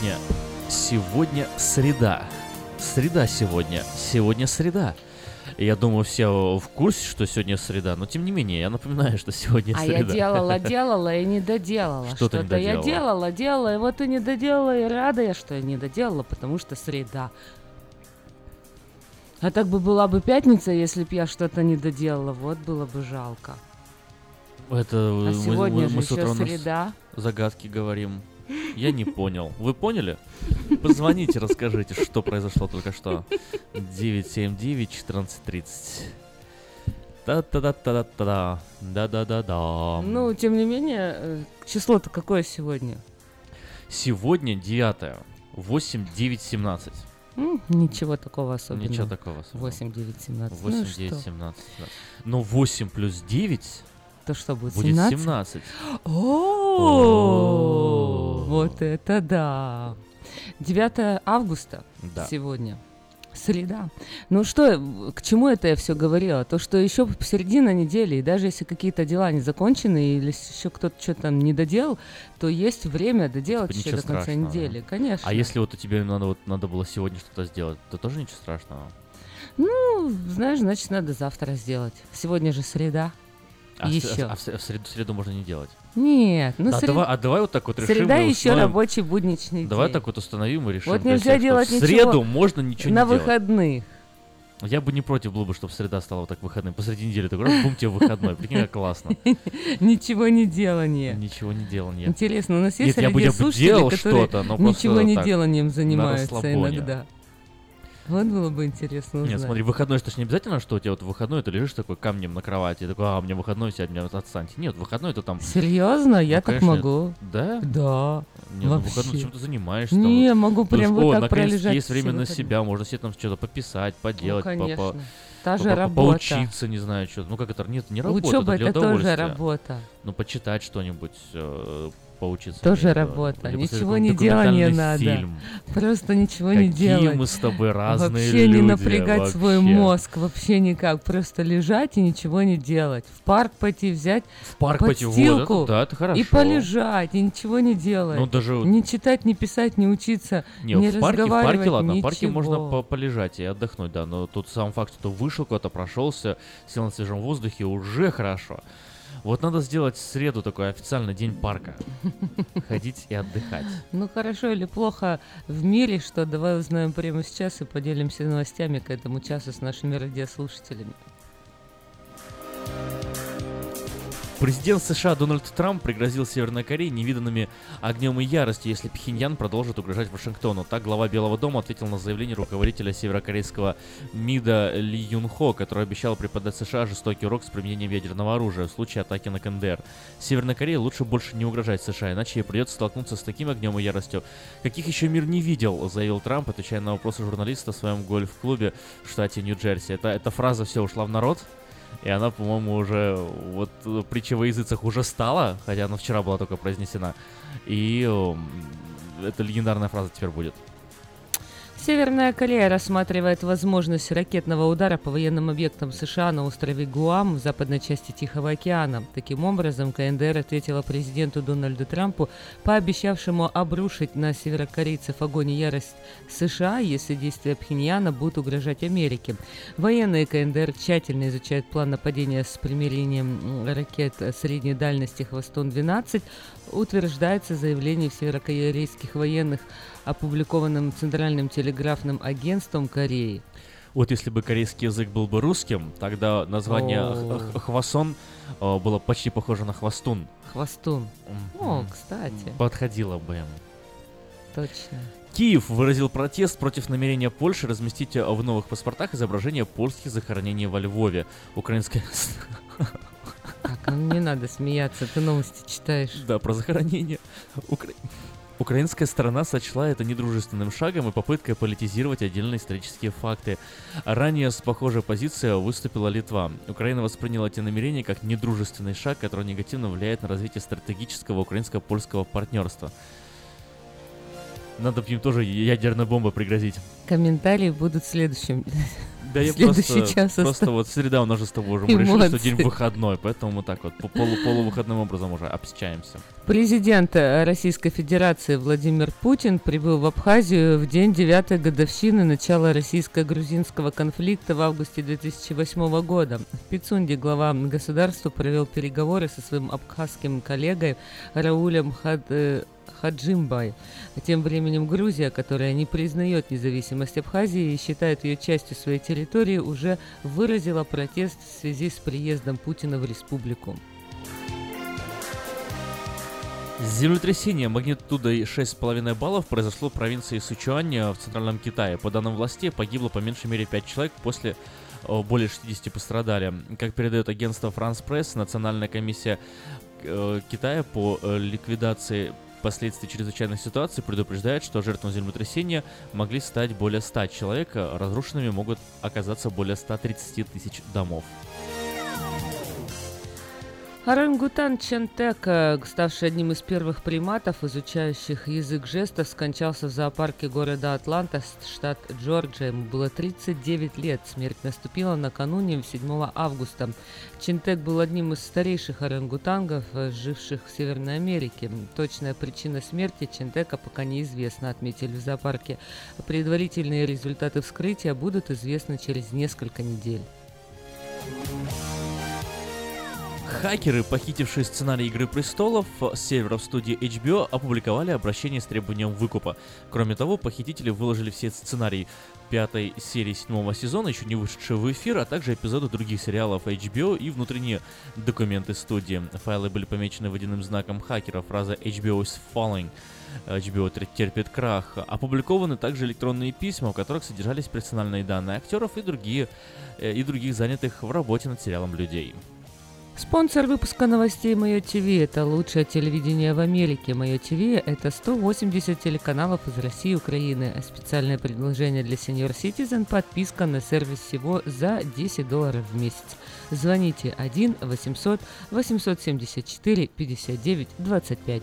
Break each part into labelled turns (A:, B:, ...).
A: Сегодня, сегодня среда. Среда сегодня. Сегодня среда. Я думаю, все в курсе, что сегодня среда, но тем не менее, я напоминаю, что сегодня
B: А
A: среда.
B: я делала, делала и не доделала.
A: Что ты не
B: Что-то я
A: доделала?
B: делала, делала, и вот и не доделала, и рада я, что я не доделала, потому что среда. А так бы была бы пятница, если бы я что-то не доделала, вот было бы жалко.
A: Это
B: А
A: мы,
B: сегодня
A: мы-
B: же
A: мы с утра
B: среда.
A: загадки говорим. Я не понял. Вы поняли? Позвоните, расскажите, что произошло только что. 979-1430. Та-та-да-та-да-та-да. Да-да-да-да.
B: Ну, тем не менее, э, число-то какое сегодня?
A: Сегодня 9 8, 9, 17.
B: М, ничего такого особенного.
A: Ничего такого. особенного.
B: 8, 9, 17.
A: 8,
B: ну,
A: 9,
B: что?
A: 17. да. Но 8 плюс 9
B: То что будет,
A: будет
B: 17?
A: 17.
B: О, вот это да. 9 августа
A: Да.
B: сегодня. Среда. Ну что, к чему это я все говорила? То, что еще середина недели, и даже если какие-то дела не закончены, или еще кто-то что-то там не доделал, то есть время доделать
A: Типа
B: еще
A: ничего
B: до конца
A: страшного,
B: недели. Конечно.
A: А если вот у тебя надо, вот, надо было сегодня что-то сделать, то тоже ничего страшного.
B: Ну, знаешь, значит, надо завтра сделать. Сегодня же среда.
A: А, в,
B: Еще.
A: а в с- в среду, среду можно не делать.
B: Нет, ну
A: а,
B: сред-
A: давай, а давай вот так вот решим.
B: среда еще
A: установим-
B: рабочий будничный
A: Давай
B: день.
A: так вот установим и решим.
B: Вот нельзя
A: что
B: делать
A: в
B: ничего
A: среду можно ничего
B: На
A: не делать.
B: выходных.
A: Я бы не против был бы, чтобы среда стала вот так выходным. Посреди недели такой раз, бум, тебе выходной. Прикинь, как классно.
B: Ничего не делание.
A: Ничего не делал, нет.
B: Интересно, у нас есть
A: Нет, я бы,
B: среди
A: я бы делал что-то, но
B: ничего не деланием занимаются иногда. Вот было бы интересно узнать.
A: Нет, смотри, выходной, что ж не обязательно, что у тебя вот выходной, ты лежишь такой камнем на кровати, и такой, а, у меня выходной, сядь, меня вот отстаньте. Нет, выходной это там,
B: Серьезно? Я
A: Ну,
B: так
A: конечно,
B: могу.
A: да?
B: Да.
A: Не, ну, выходной чем ты занимаешься? там,
B: Не, могу
A: Потому
B: прям
A: что,
B: вот так пролежать.
A: есть время на себя, можно себе там что-то пописать, поделать,
B: Ну,
A: по-
B: конечно.
A: по-
B: Та же
A: по-
B: работа.
A: поучиться, не знаю, что. Ну как это, нет, не работа,
B: Учеба
A: это для
B: это тоже работа.
A: Ну почитать что-нибудь, э, поучиться.
B: Тоже работа. Ничего не
A: документальный
B: надо.
A: фильм.
B: Просто ничего
A: Какие
B: не делать.
A: мы с тобой разные
B: вообще
A: люди.
B: не напрягать свой
A: вообще.
B: мозг, вообще никак. Просто лежать и ничего не делать. В парк пойти взять
A: В парк пойти, вот, это, да, это хорошо.
B: и полежать, и ничего не делать.
A: Ну даже,
B: Не читать, не писать, не учиться.
A: не,
B: не
A: в парке, в парке, ладно, в парке можно
B: ничего.
A: по- полежать и отдохнуть, да, но тут сам факт, что вышел куда-то, прошелся, сел на свежем воздухе, уже хорошо. Вот надо сделать среду такой официальный день парка. Ходить и отдыхать.
B: Ну хорошо или плохо в мире, что давай узнаем прямо сейчас и поделимся новостями к этому часу с нашими радиослушателями.
A: Президент США Дональд Трамп пригрозил Северной Корее невиданными огнем и яростью, если Пхеньян продолжит угрожать Вашингтону. Так глава Белого дома ответил на заявление руководителя северокорейского МИДа Ли Юн Хо, который обещал преподать США жестокий урок с применением ядерного оружия в случае атаки на КНДР. Северной Корее лучше больше не угрожать США, иначе ей придется столкнуться с таким огнем и яростью, каких еще мир не видел, заявил Трамп, отвечая на вопросы журналиста в своем гольф-клубе в штате Нью-Джерси. Это, эта фраза все ушла в народ, и она, по-моему, уже вот э, притча во языцах уже стала, хотя она вчера была только произнесена. И эм, эта легендарная фраза теперь будет.
B: Северная Корея рассматривает возможность ракетного удара по военным объектам США на острове Гуам в западной части Тихого океана. Таким образом, КНДР ответила президенту Дональду Трампу, пообещавшему обрушить на северокорейцев огонь и ярость США, если действия Пхеньяна будут угрожать Америке. Военные КНДР тщательно изучают план нападения с применением м, ракет средней дальности «Хвостон-12», утверждается заявление северокорейских военных опубликованным Центральным телеграфным агентством Кореи.
A: Вот если бы корейский язык был бы русским, тогда название хвасон э, было почти похоже на хвостун.
B: Хвостун.
A: М,
B: О, кстати,
A: Подходило бы
B: точно.
A: Киев выразил протест против намерения Польши разместить э, в новых паспортах изображение польских захоронений во Львове. Украинская...
B: Так, ну не надо смеяться, ты новости читаешь.
A: Да, про захоронение. Укра- Украинская сторона сочла это недружественным шагом и попыткой политизировать отдельные исторические факты. Ранее с похожей позицией выступила Литва. Украина восприняла эти намерения как недружественный шаг, который негативно влияет на развитие стратегического украинско-польского партнерства. Надо им тоже ядерной бомбой пригрозить.
B: Комментарии будут следующим.
A: Да я просто,
B: час
A: просто вот среда у нас же с тобой уже мы решили, что день выходной, поэтому мы так вот по полу полувыходным образом уже общаемся.
B: Президент э, Российской Федерации Владимир Путин прибыл в Абхазию в день девятой годовщины начала российско-грузинского конфликта в августе 2008 года. В Пицунде глава государства провел переговоры со своим абхазским коллегой Раулем Хад- э, Хаджимбай. Тем временем Грузия, которая не признает независимость Абхазии и считает ее частью своей территории, уже выразила протест в связи с приездом Путина в республику.
A: Землетрясение магнитудой 6,5 баллов произошло в провинции Сычуань э, в центральном Китае. По данным властей, погибло по меньшей мере 5 человек, после э, более 60 пострадали. Как передает агентство France Press, Национальная комиссия э, Китая по ликвидации последствий чрезвычайных ситуаций предупреждает, что жертвам землетрясения могли стать более 100 человек, разрушенными могут оказаться более 130 тысяч домов.
B: Орангутан Чентека, ставший одним из первых приматов, изучающих язык жестов, скончался в зоопарке города Атланта, штат Джорджия. Ему было 39 лет. Смерть наступила накануне 7 августа. Чентек был одним из старейших орангутангов, живших в Северной Америке. Точная причина смерти Чентека пока неизвестна, отметили в зоопарке. Предварительные результаты вскрытия будут известны через несколько недель.
A: Хакеры, похитившие сценарий «Игры престолов» с серверов студии HBO, опубликовали обращение с требованием выкупа. Кроме того, похитители выложили все сценарии пятой серии седьмого сезона, еще не вышедшие в эфир, а также эпизоды других сериалов HBO и внутренние документы студии. Файлы были помечены водяным знаком хакера, фраза HBO is falling. HBO терпит крах. Опубликованы также электронные письма, в которых содержались персональные данные актеров и, другие, э, и других занятых в работе над сериалом людей.
B: Спонсор выпуска новостей Мое ТВ – это лучшее телевидение в Америке. Мое ТВ – это 180 телеканалов из России и Украины. Специальное предложение для Senior Citizen – подписка на сервис всего за 10 долларов в месяц. Звоните 1 800 874 59 25.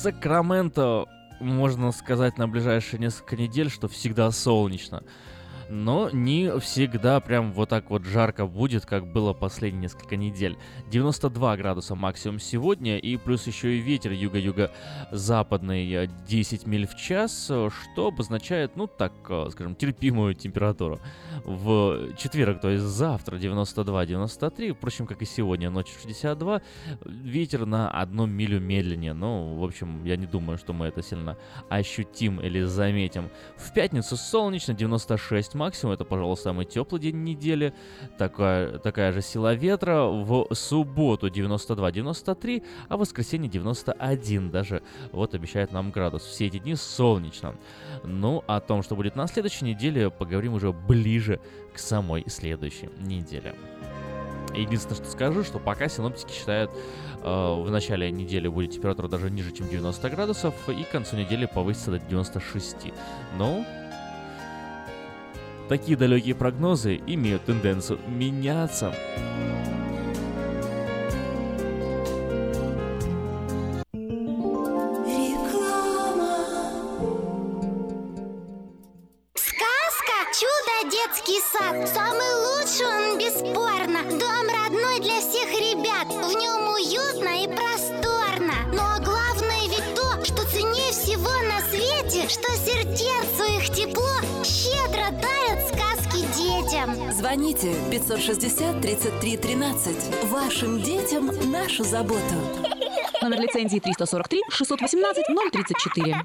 A: Сакраменто, можно сказать, на ближайшие несколько недель, что всегда солнечно но не всегда прям вот так вот жарко будет, как было последние несколько недель. 92 градуса максимум сегодня, и плюс еще и ветер юго-юго-западный 10 миль в час, что обозначает, ну так, скажем, терпимую температуру. В четверг, то есть завтра 92-93, впрочем, как и сегодня, ночью 62, ветер на одну милю медленнее. Ну, в общем, я не думаю, что мы это сильно ощутим или заметим. В пятницу солнечно, 96 максимум, это, пожалуй, самый теплый день недели, такая, такая же сила ветра, в субботу 92-93, а в воскресенье 91 даже, вот обещает нам градус. Все эти дни солнечно. Ну, о том, что будет на следующей неделе, поговорим уже ближе к самой следующей неделе. Единственное, что скажу, что пока синоптики считают, э, в начале недели будет температура даже ниже, чем 90 градусов, и к концу недели повысится до 96. Но Такие далекие прогнозы имеют тенденцию меняться.
C: детский сад Самый лучший он бесспорно. Дом родной для всех ребят. В нем уютно и просторно. Но главное ведь то, что ценнее всего на свете Что сердцу их тепло щедро сказки детям
D: Звоните 560 33 13 Вашим детям нашу заботу.
E: Номер лицензии 343 618 034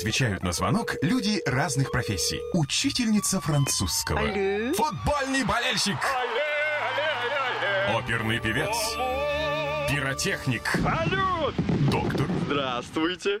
F: Отвечают на звонок люди разных профессий. Учительница французского.
G: Алле.
F: Футбольный болельщик. Оперный певец. Пиротехник.
G: Салют!
F: Доктор.
G: Здравствуйте.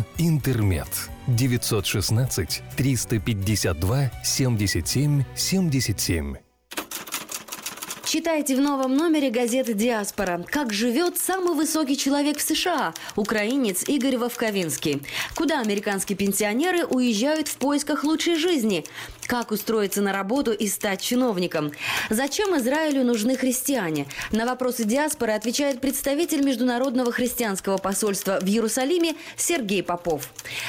H: «Интермед». 916 352 77 77.
I: Читайте в новом номере газеты «Диаспора». Как живет самый высокий человек в США – украинец Игорь Вовковинский. Куда американские пенсионеры уезжают в поисках лучшей жизни? Как устроиться на работу и стать чиновником? Зачем Израилю нужны христиане? На вопросы диаспоры отвечает представитель Международного христианского посольства в Иерусалиме Сергей Попов.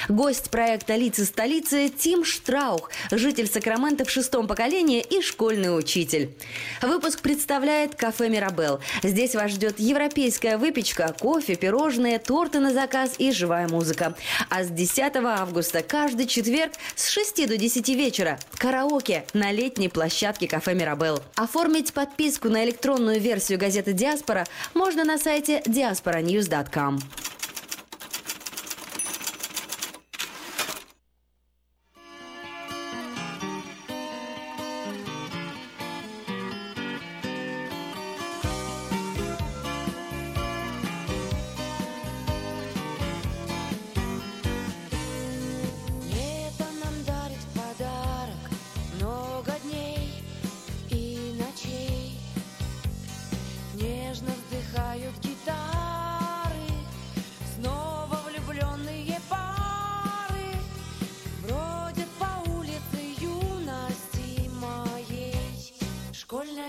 I: Гость проекта «Лица столицы» Тим Штраух, житель Сакрамента в шестом поколении и школьный учитель. Выпуск представляет кафе «Мирабел». Здесь вас ждет европейская выпечка, кофе, пирожные, торты на заказ и живая музыка. А с 10 августа каждый четверг с 6 до 10 вечера караоке на летней площадке кафе «Мирабел». Оформить подписку на электронную версию газеты «Диаспора» можно на сайте diasporanews.com.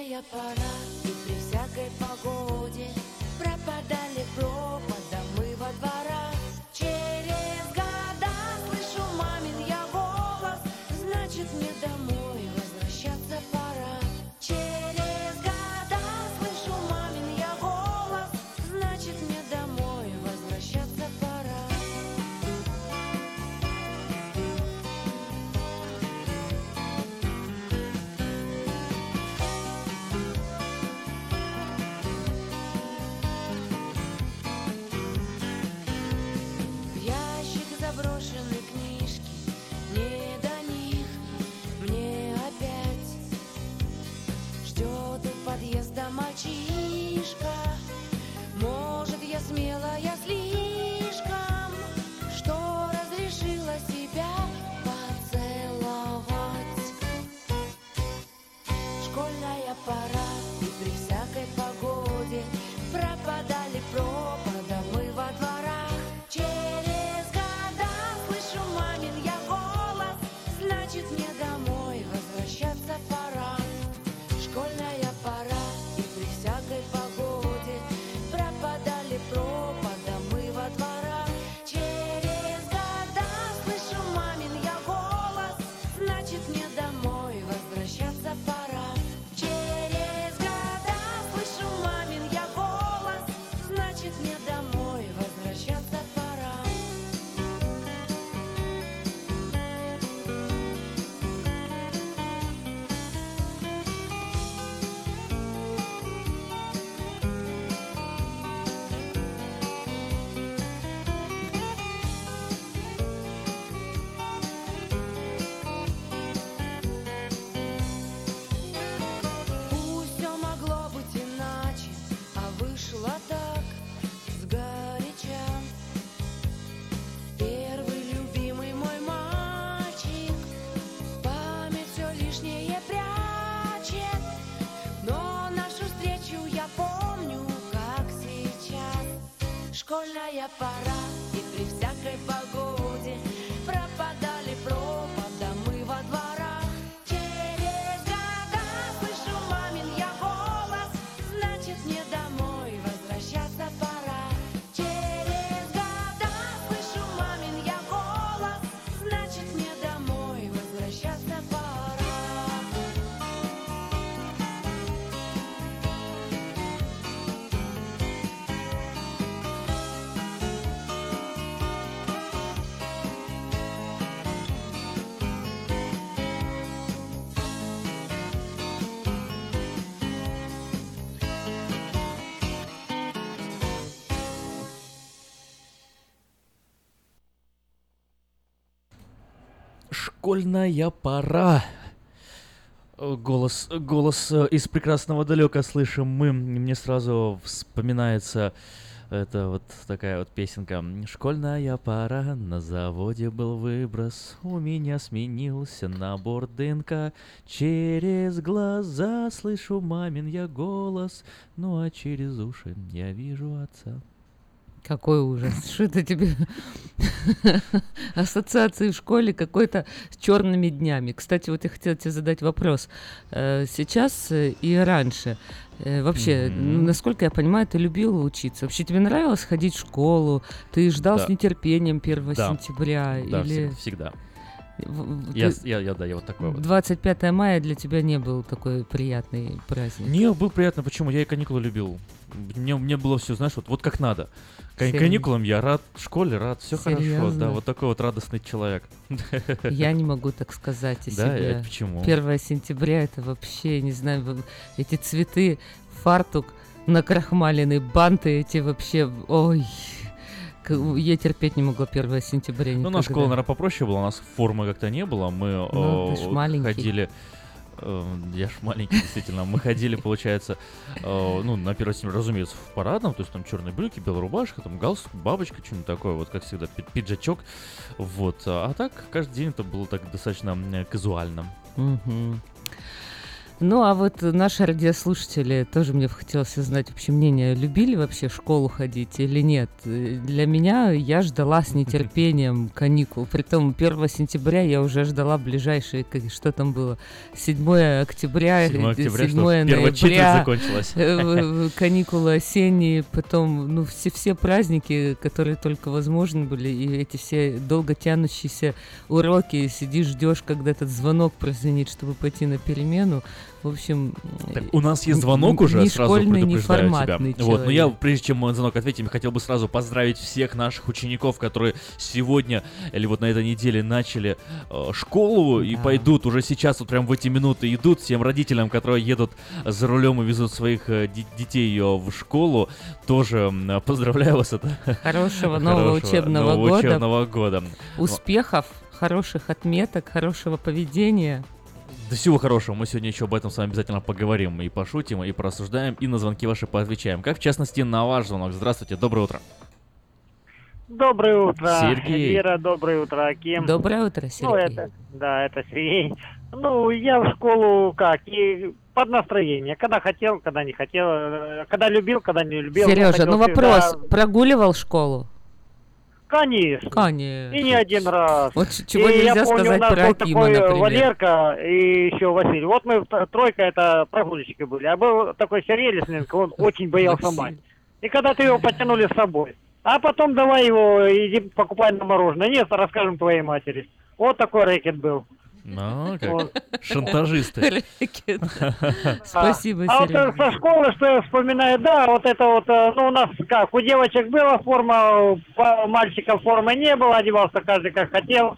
J: Школьная пора. И при всякой погоде пропадали Школьная пора. Голос, голос
A: э, из прекрасного далека слышим мы. Мне сразу вспоминается это вот такая вот песенка. Школьная пора, на заводе был выброс, у меня сменился набор ДНК. Через глаза слышу мамин я голос, ну а через уши я вижу отца.
B: Какой ужас. Что это тебе? Ассоциации в школе какой-то с черными днями. Кстати, вот я хотела тебе задать вопрос. Э, Сейчас и раньше. э, Вообще,
A: Мгм.
B: насколько я понимаю, ты любил учиться. Вообще тебе нравилось ходить в школу? Ты ждал
A: Да.
B: с нетерпением 1
A: Да.
B: сентября?
A: Да,
B: или
A: всег- всегда. Я,
B: ты-
A: с- я, я, да, я вот такой вот.
B: 25 мая для тебя не был такой приятный праздник?
A: Не, был приятно, почему? Я и каникулы любил. Мне, мне было все, знаешь, вот, вот как надо. Кан-
B: Серьезно?
A: каникулам я рад, в школе рад, все хорошо, да, вот такой вот радостный человек.
B: Я не могу так сказать о
A: Да,
B: себе.
A: это почему?
B: 1 сентября это вообще, не знаю, эти цветы, фартук, накрахмаленные банты эти вообще, ой, к- я терпеть не могла 1 сентября
A: Ну, наша
B: никогда.
A: школа, наверное, попроще была, у нас формы как-то не было, мы
B: Ну,
A: э,
B: ж маленький.
A: Э, Я ж маленький, действительно. Мы ходили, получается, э, ну, на 1 сентября, разумеется, в парадном, то есть там черные брюки, белая рубашка, там галстук, бабочка, что-нибудь такое, вот как всегда, пи- пиджачок. Вот. А так, каждый день это было так достаточно казуально.
B: Мгм. Ну, а вот наши радиослушатели, тоже мне хотелось узнать общее мнение, любили вообще в школу ходить или нет? Для меня я ждала с нетерпением каникул. Притом 1 сентября я уже ждала ближайшие, что там было, 7 октября,
A: 7
B: э,
A: октября,
B: 7
A: что первая четверть
B: ноября,
A: закончилась.
B: э, каникулы осенние, потом, ну, все, все праздники, которые только возможны были, и эти все долго тянущиеся уроки, сидишь, ждешь, когда этот звонок прозвенит, чтобы пойти на перемену. В общем...
A: Так,
B: э,
A: у нас есть звонок уже,
B: не
A: сразу
B: школьный,
A: предупреждаю тебя.
B: форматный
A: Вот, но я,
B: человек.
A: прежде чем мой звонок ответим, хотел бы сразу поздравить всех наших учеников, которые сегодня или вот на этой неделе начали э, школу и
B: Да.
A: пойдут уже сейчас, вот прям в эти минуты идут, всем родителям, которые едут за рулем и везут своих э, детей э, в школу, тоже м, поздравляю вас. Это
B: Хорошего нового
A: хорошего
B: учебного
A: нового
B: года.
A: учебного года.
B: Успехов, хороших отметок, хорошего поведения.
A: До всего хорошего. Мы сегодня еще об этом с вами обязательно поговорим и пошутим, и порассуждаем, и на звонки ваши поотвечаем. Как в частности на ваш звонок. Здравствуйте, доброе утро.
K: Доброе утро,
A: Сергей.
K: Вера, доброе утро, Аким.
B: Доброе утро,
K: Ну,
B: Сергей.
K: это, да, это Сергей. Ну, я в школу как, и под настроение. Когда хотел, когда не хотел, э, когда любил, когда не любил.
B: Сережа, ну
K: всегда-
B: вопрос, прогуливал школу?
K: Конечно.
B: Конечно.
K: И не один раз.
B: Вот чего
K: И
B: нельзя
K: я помню,
B: сказать
K: у нас
B: про
K: был
B: Акима,
K: такой
B: например.
K: Валерка и еще Василий. Вот мы тройка это прогульщики были. А был такой Сергей Лесненко, он очень боялся мать. И когда ты его потянули с собой, а потом давай его, иди покупай на мороженое. Нет, расскажем твоей матери. Вот такой рэкет был.
A: Ну, как шантажисты.
B: Спасибо,
K: А вот со школы, что я вспоминаю, да, вот это вот, э, ну, у нас как, у девочек была форма, у мальчиков формы не было, одевался каждый как хотел.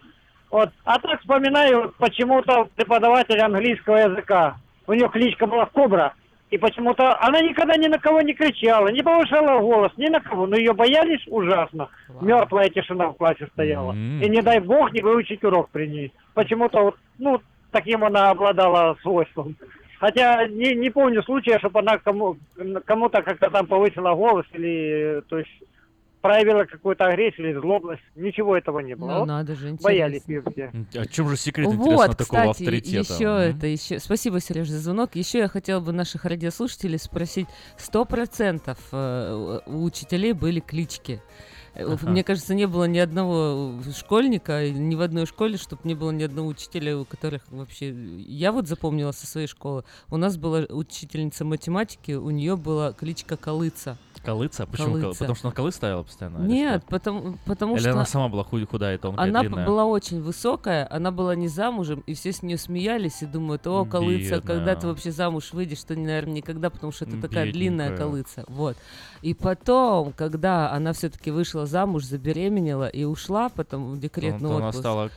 K: Вот. А так вспоминаю, почему-то преподаватель английского языка, у нее кличка была Кобра, и почему-то она никогда ни на кого не кричала, не повышала голос, ни на кого, но ее боялись ужасно. Мертвая тишина в классе стояла.
A: М.
K: И не дай бог не выучить урок при ней. Почему-то вот, ну, таким она обладала свойством. Хотя не, не помню случая, чтобы она кому, кому-то как-то там повысила голос или, то есть, проявила какую-то агрессию или злобность. Ничего этого не было.
B: Ну,
K: Вот
B: надо же,
K: Боялись
B: интересно.
K: ее все.
A: О чем же секрет, интересно,
B: Вот,
A: такого
B: кстати,
A: авторитета?
B: еще
A: Мгм.
B: это еще. Спасибо, Сереж, за звонок. Еще я хотела бы наших радиослушателей спросить: сто процентов э, у учителей были клички. Э,
A: Ага.
B: Мне кажется, не было ни одного школьника, ни в одной школе, чтобы не было ни одного учителя, у которых вообще... Я вот запомнила со своей школы. У нас была учительница математики, у нее была кличка Колыца.
A: Колыца? Почему? Кол-
B: Колыца.
A: Потому что она колы ставила постоянно? или
B: Нет, потому, потому
A: Или
B: что...
A: она сама была худ- худая и тонкая,
B: Она
A: длинная?
B: была очень высокая, она была не замужем, и все с нее смеялись и думают, о, колыца, когда
A: Бедная.
B: ты вообще замуж выйдешь, что, наверное, никогда, потому что это такая длинная
A: Бедненькая.
B: колыца. Вот. И потом, когда она все-таки вышла замуж, забеременела и ушла потом в декретный
A: она
B: отпуск.
A: стала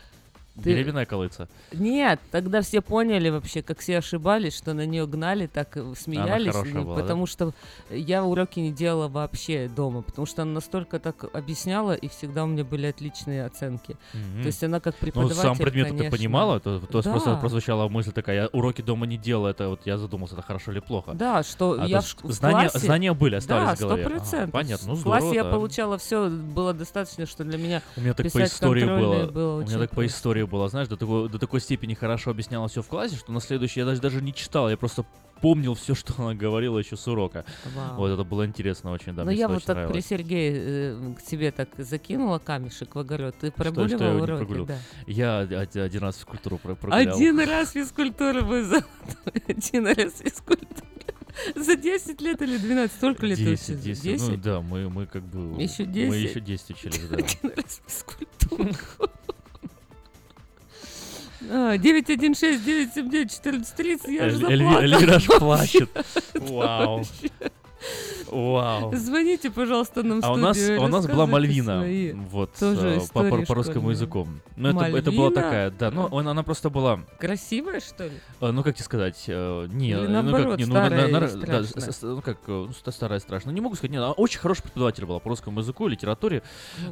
B: Ты-
A: беременная колыца.
B: Нет, тогда все поняли вообще, как все ошибались, что на нее гнали, так смеялись, ну,
A: была, да?
B: потому что я уроки не делала вообще дома, потому что она настолько так объясняла, и всегда у меня были отличные оценки.
A: Мгм.
B: То есть она как
A: Ну,
B: преподаватель,
A: сам предмет ты
B: конечно.
A: понимала? То, то есть просто
B: Да.
A: прозвучала мысль такая, я уроки дома не делал, это вот я задумался, это хорошо или плохо.
B: Да, что
A: А,
B: я в, в
A: знания,
B: классе...
A: знания были,
B: Да,
A: остались в голове. Ага, понятно, ну
B: В
A: здорово,
B: классе я
A: да.
B: получала все, было достаточно, что для меня
A: У меня так по истории было.
B: было
A: у меня так по истории было, знаешь, до такой, до такой степени хорошо объясняла все в классе, что на следующий я даже, даже не читал, я просто помнил все, что она говорила еще с урока.
B: Вау.
A: Вот это было интересно очень, да,
B: Но
A: мне
B: я вот так при. Сергее э, к тебе так закинула камешек в огород. Ты
A: Что- что
B: прогуливал
A: я
B: уроки?
A: прогулил?
B: Да.
A: Я од- один раз физкультуру про- прогулял.
B: Один раз физкультура вы за... Один раз физкультура. За 10 лет или 12? Сколько лет ты
A: 10,
B: учишься?
A: 10, ну да, мы, мы как бы...
B: Еще
A: Мы
B: 10?
A: еще 10 учились, да.
B: Один раз физкультуру. А, 916-979-1430, я же заплакала.
A: Эльвира аж плачет. Вау. Вау.
B: Звоните, пожалуйста, нам в
A: А у нас, у нас была Мальвина,
B: свои
A: вот,
B: тоже
A: э, по,
B: истории
A: по- по русскому языку. Ну, это, это была такая, да, ну, она, она просто была,
B: Красивая, что ли?
A: э, ну, как тебе сказать, э, не,
B: Или
A: ну, как, не, ну,
B: старая
A: да, с- с- ну, как, ну, ста- старая, страшная. Не могу сказать, нет, она очень хороший преподаватель была по русскому языку, литературе,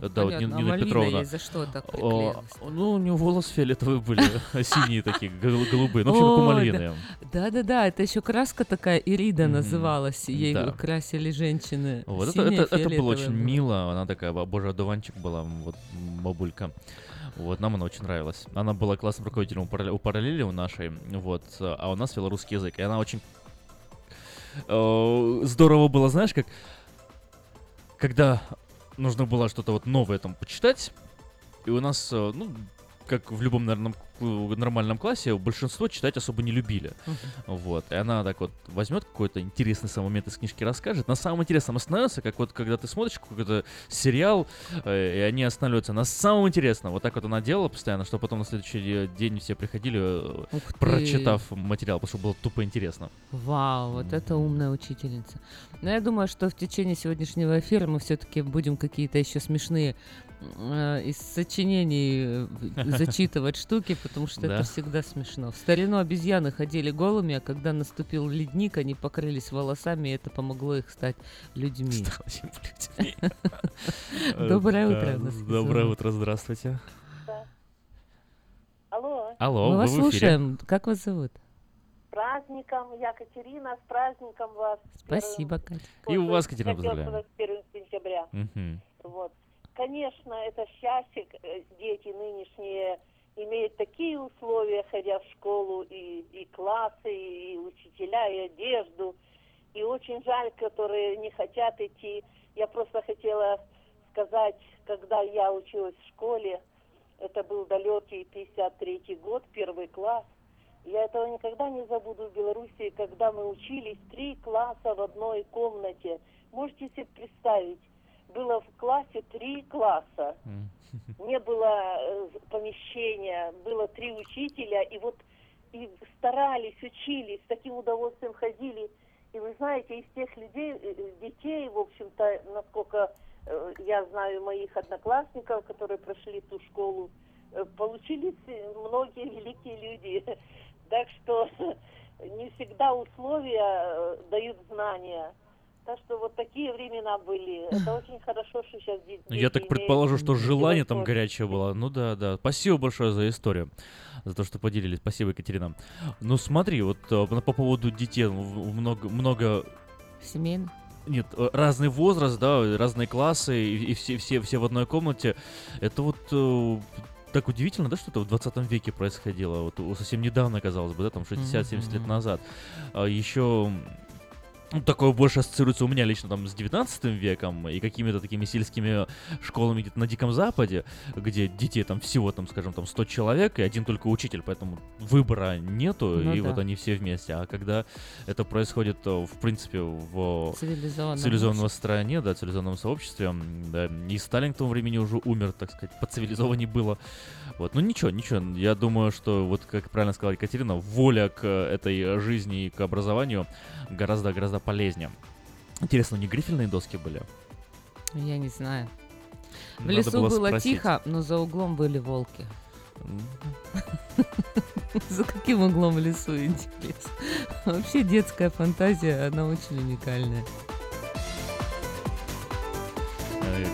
B: Ну,
A: да, вот
B: понятно, а
A: Нина
B: Мальвина
A: Петровна.
B: ей за что так приклеилась?
A: ну, у нее волосы фиолетовые были, синие такие, гол- голубые, ну, в общем, как у Мальвины.
B: Да, да, да, это еще краска такая Ирида называлась. Ей Красили женщины.
A: Вот это, это, это было очень мило. Она такая, боже, одуванчик была, вот бабулька. Вот, нам она очень нравилась. Она была классным руководителем у параллели у нашей, вот, а у нас вела русский язык. И она очень э, здорово было, знаешь, как когда нужно было что-то вот новое там почитать, и у нас, э, ну, как в любом, наверное, нормальном классе, большинство читать особо не любили. Вот. И она так вот возьмет какой-то интересный сам момент из книжки расскажет. На самом интересном остановится, как вот когда ты смотришь какой-то сериал, э, и они останавливаются на самом интересном. Вот так вот она делала постоянно, что потом на следующий день все приходили, э,
B: Ух ты.
A: прочитав материал, потому что было тупо интересно.
B: Вау, вот это умная учительница. Но я думаю, что в течение сегодняшнего эфира мы все-таки будем какие-то еще смешные из сочинений э, зачитывать штуки, потому что это всегда смешно. В старину обезьяны ходили голыми, а когда наступил ледник, они покрылись волосами, и это помогло их стать людьми. Доброе утро.
A: Э, Доброе утро, здравствуйте.
L: Алло.
A: Алло,
B: Мы вас слушаем. Как вас зовут?
L: С праздником, я Катерина, с праздником вас.
B: Спасибо, Катя.
A: И у вас, Катерина,
L: сказать, 1 сентября.
A: Мгм.
L: Вот. Конечно, это счастье, э, дети нынешние имеют такие условия, ходя в школу, и, и классы, и учителя, и одежду. И очень жаль, которые не хотят идти. Я просто хотела сказать, когда я училась в школе, это был далекий 53 год, первый класс. Я этого никогда не забуду в Беларуси, когда мы учились три класса в одной комнате. Можете себе представить, было в классе три класса. Не было э, помещения, было три учителя, и вот и старались, учились, с таким удовольствием ходили. И вы знаете, из тех людей, э, э, детей, в общем-то, насколько я знаю моих одноклассников, которые прошли ту школу, получились многие великие люди. Так что не всегда условия дают знания. Так что вот такие времена были. Это очень хорошо, что сейчас дети
A: Ну, Я так предположу, что желание там горячее было. Ну да, да. Спасибо большое за историю. За то, что поделились. Спасибо, Екатерина. Ну смотри, вот э, по поводу детей. в Много, много
B: Семейно.
A: нет, э, разный возраст, да, разные классы, и, и все, все, все в одной комнате. Это вот э, так удивительно, да, что это в 20 веке происходило. Вот совсем недавно, казалось бы, да, там 60-70 лет
B: Мгм.
A: назад. А еще ну, такое больше ассоциируется у меня лично там с 19 веком и какими-то такими сельскими школами где-то на Диком Западе, где детей там всего, там, скажем, там 100 человек и один только учитель, поэтому выбора нету,
B: Ну
A: и
B: да.
A: вот они все вместе. А когда это происходит, э, в принципе, в
B: Цивилизованном
A: цивилизованном стране, да, цивилизованном сообществе, да, и Сталин к тому времени уже умер, так сказать, по цивилизованию было. Вот, ну ничего, ничего, я думаю, что вот, как правильно сказала Екатерина, воля к э, этой жизни и к образованию гораздо-гораздо полезнее. Интересно, не грифельные доски были?
B: Я не знаю. В
A: Надо
B: лесу
A: было
B: было
A: спросить.
B: тихо, но за углом были волки. За каким углом в лесу, интересно? Вообще детская фантазия, она очень уникальная.
A: Э,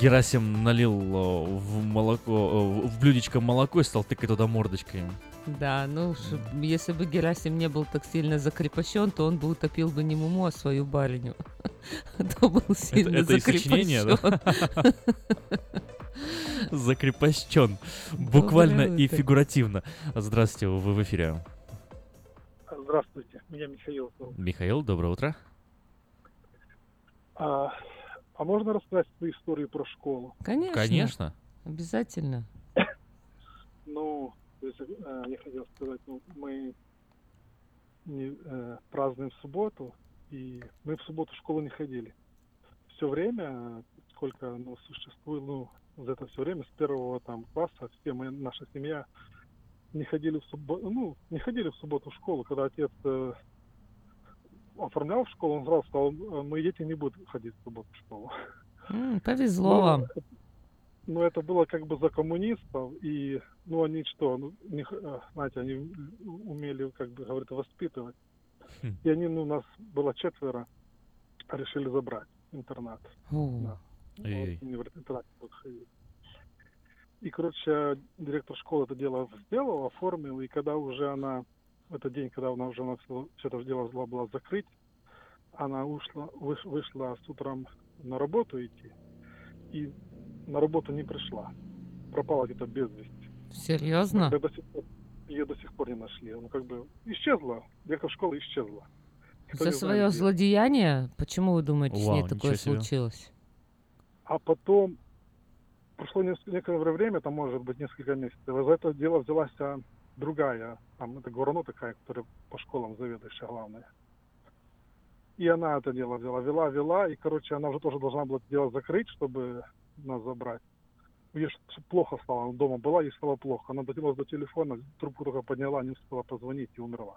A: Герасим налил э, в молоко, э, в блюдечко молоко и стал тыкать туда мордочкой.
B: Да, ну, чтоб- если бы Герасим не был так сильно закрепощен, то он бы утопил бы не Муму, а свою барыню. А то был сильно
A: это да?
B: закрепощен.
A: Закрепощен. Буквально и фигуративно. Здравствуйте, вы в эфире.
M: Здравствуйте, меня Михаил.
A: Михаил, доброе утро.
M: А, а можно рассказать свою историю про школу?
B: Конечно.
A: Конечно.
B: Обязательно.
M: Ну, есть, э, я хотел сказать, ну, мы не, э, празднуем субботу, и мы в субботу в школу не ходили. Все время, сколько ну, существует, ну, за это все время, с первого там класса, все мы, наша семья не ходили в субботу, ну, не ходили в субботу в школу, когда отец э, оформлял в школу, он сразу сказал, «Э, мои дети не будут ходить в субботу в школу.
B: М, Повезло
M: Ну,
B: вам.
M: Ну, это было как бы за коммунистов, и, ну, они что, ну, не э, знаете, они умели, как бы, говорят, воспитывать.
A: Хм.
M: И они, ну, нас было четверо, решили забрать интернат. Да. Вот. И, короче, директор школы это дело сделал, оформил, и когда уже она, в этот день, когда она уже на все, это дело должна была закрыть, она ушла, выш- вышла с утром на работу идти, и на работу не пришла. Пропала где-то без вести.
B: Серьезно?
M: До сих пор- ее до сих пор не нашли. Ну, как бы исчезла. Директор школы исчезла. Никто
B: За
M: не знает,
B: свое
M: где.
B: злодеяние? Почему вы думаете, с
M: Вау,
B: ней
M: ничего
B: такое
M: себе.
B: случилось?
M: А потом прошло некоторое время, там может быть несколько месяцев, за это дело взялась а, другая, там это Горно такая, которая по школам заведующая главная. И она это дело взяла, вела, вела, и, короче, она уже тоже должна была это дело закрыть, чтобы нас забрать. Ей плохо стало, она дома была, ей стало плохо. Она дотянулась до телефона, трубку только подняла, не успела позвонить и умерла.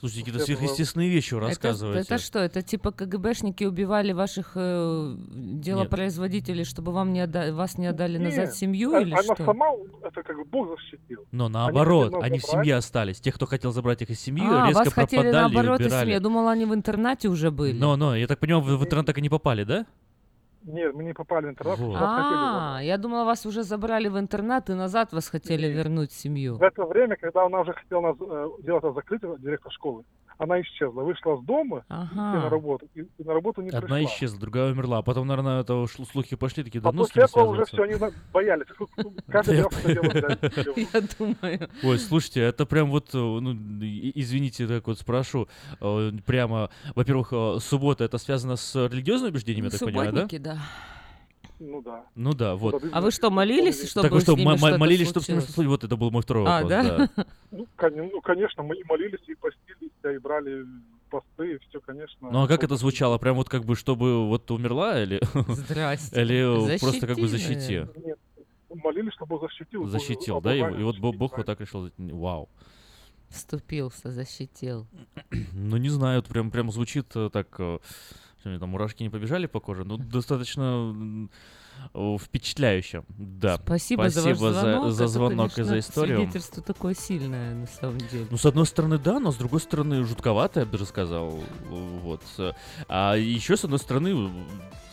A: Слушайте, какие-то сверхъестественные вещи вы
B: Это,
A: рассказываете.
B: это что? Это типа КГБшники убивали ваших э, делопроизводителей, чтобы вам не отда- вас не отдали назад
M: Нет,
B: семью
M: а-
B: или
M: она
B: что?
M: сама, это как бы Бог защитил.
A: Но
M: Они
A: наоборот,
M: нас
A: они в семье остались. Те, кто хотел забрать их из семьи,
B: а,
A: резко
B: вас хотели
A: пропадали
B: наоборот
A: и
B: из семьи.
A: убирали.
B: Я думала, они в интернате уже были.
A: Но, но, я так понимаю, вы в интернет так и не попали, да?
M: Нет, мы не попали в интернат,
A: Вот.
M: нас хотели
B: А, я думала, вас уже забрали в интернат и назад вас хотели вернуть в семью.
M: В это время, когда она уже хотела нас э, делать это закрытие, директор школы, она исчезла, вышла с дома и на работу, и, и на работу не
A: Одна
M: пришла.
A: исчезла, другая умерла. А потом, наверное, это шло- слухи пошли, такие, да
M: А
A: ну с
M: после
A: кем
M: этого уже все, они боялись. Каждый
A: Я
M: раз.
B: Я думаю.
A: Ой, слушайте, это прям вот, э, ну, извините, так вот спрошу, э, прямо, во-первых, э, суббота, это связано с религиозными убеждениями, я так понимаю, да?
B: Да.
M: Ну да.
A: Ну да, вот.
B: А вы что, молились, чтобы
A: так вы
B: с
A: что,
B: ними
A: м-
B: что-то
A: молились, чтобы с ними
B: случилось?
A: что-то Вот это был мой второй
B: А,
A: вопрос,
B: да?
A: да.
M: Ну, кон- ну, конечно, мы и молились, и постились, и брали посты, и все, конечно.
A: Ну а как это звучало? Прям вот как бы, чтобы вот умерла или...
B: Здрасте.
A: Или просто как бы
B: Защити,
A: защити?
M: Нет, молились, чтобы защитил. Бог
A: Защитил, да? И, и вот Бог, Бог вот так решил. Вау.
B: Вступился, защитил.
A: Ну не знаю, вот прям, прям звучит э, так... Что мне там мурашки не побежали по коже? Ну, достаточно впечатляюще. Да.
B: Спасибо, за ваш
A: Спасибо
B: звонок.
A: за
B: Это,
A: звонок и
B: конечно,
A: за историю.
B: Свидетельство такое сильное, на самом деле.
A: Ну, с одной стороны, да, но с другой стороны, жутковато, я бы даже сказал. Вот. А еще, с одной стороны,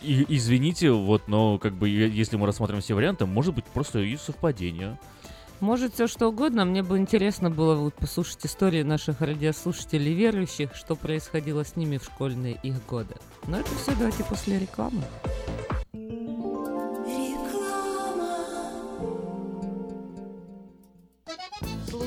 A: и- извините, вот, но как бы если мы рассмотрим все варианты, может быть просто и совпадение.
B: Может, все что угодно. Мне бы интересно было вот послушать истории наших радиослушателей верующих, что происходило с ними в школьные их годы. Но это все давайте после рекламы.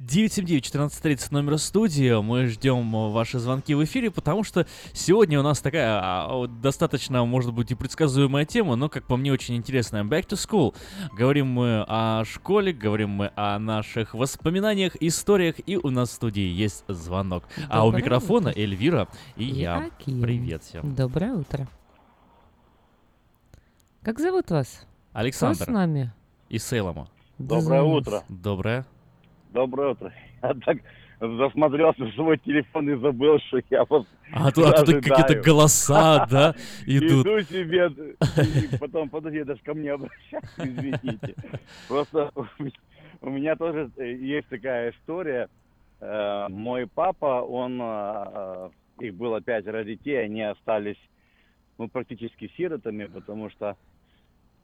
A: 979-1430 номер студии. Мы ждем ваши звонки в эфире, потому что сегодня у нас такая а, достаточно, может быть, и предсказуемая тема, но, как по мне, очень интересная. Back to School. Говорим мы о школе, говорим мы о наших воспоминаниях, историях, и у нас в студии есть звонок. а у
B: Доброе
A: микрофона
B: утро.
A: Эльвира и я.
B: Аким.
A: Привет всем.
B: Доброе утро. Как зовут вас?
A: Александр.
B: Кто с нами?
A: И Сейлома.
N: Доброе утро.
A: Доброе.
N: Доброе утро. Я так засмотрелся в свой телефон и забыл, что я вас
A: А тут, а тут какие-то голоса, да, идут.
N: Иду себе, и потом, подожди, даже ко мне обращаться, извините. Просто у меня- тоже э, есть такая история. Э, Мой папа, он, э, э, их было пятеро детей, они остались, ну, практически сиротами, потому что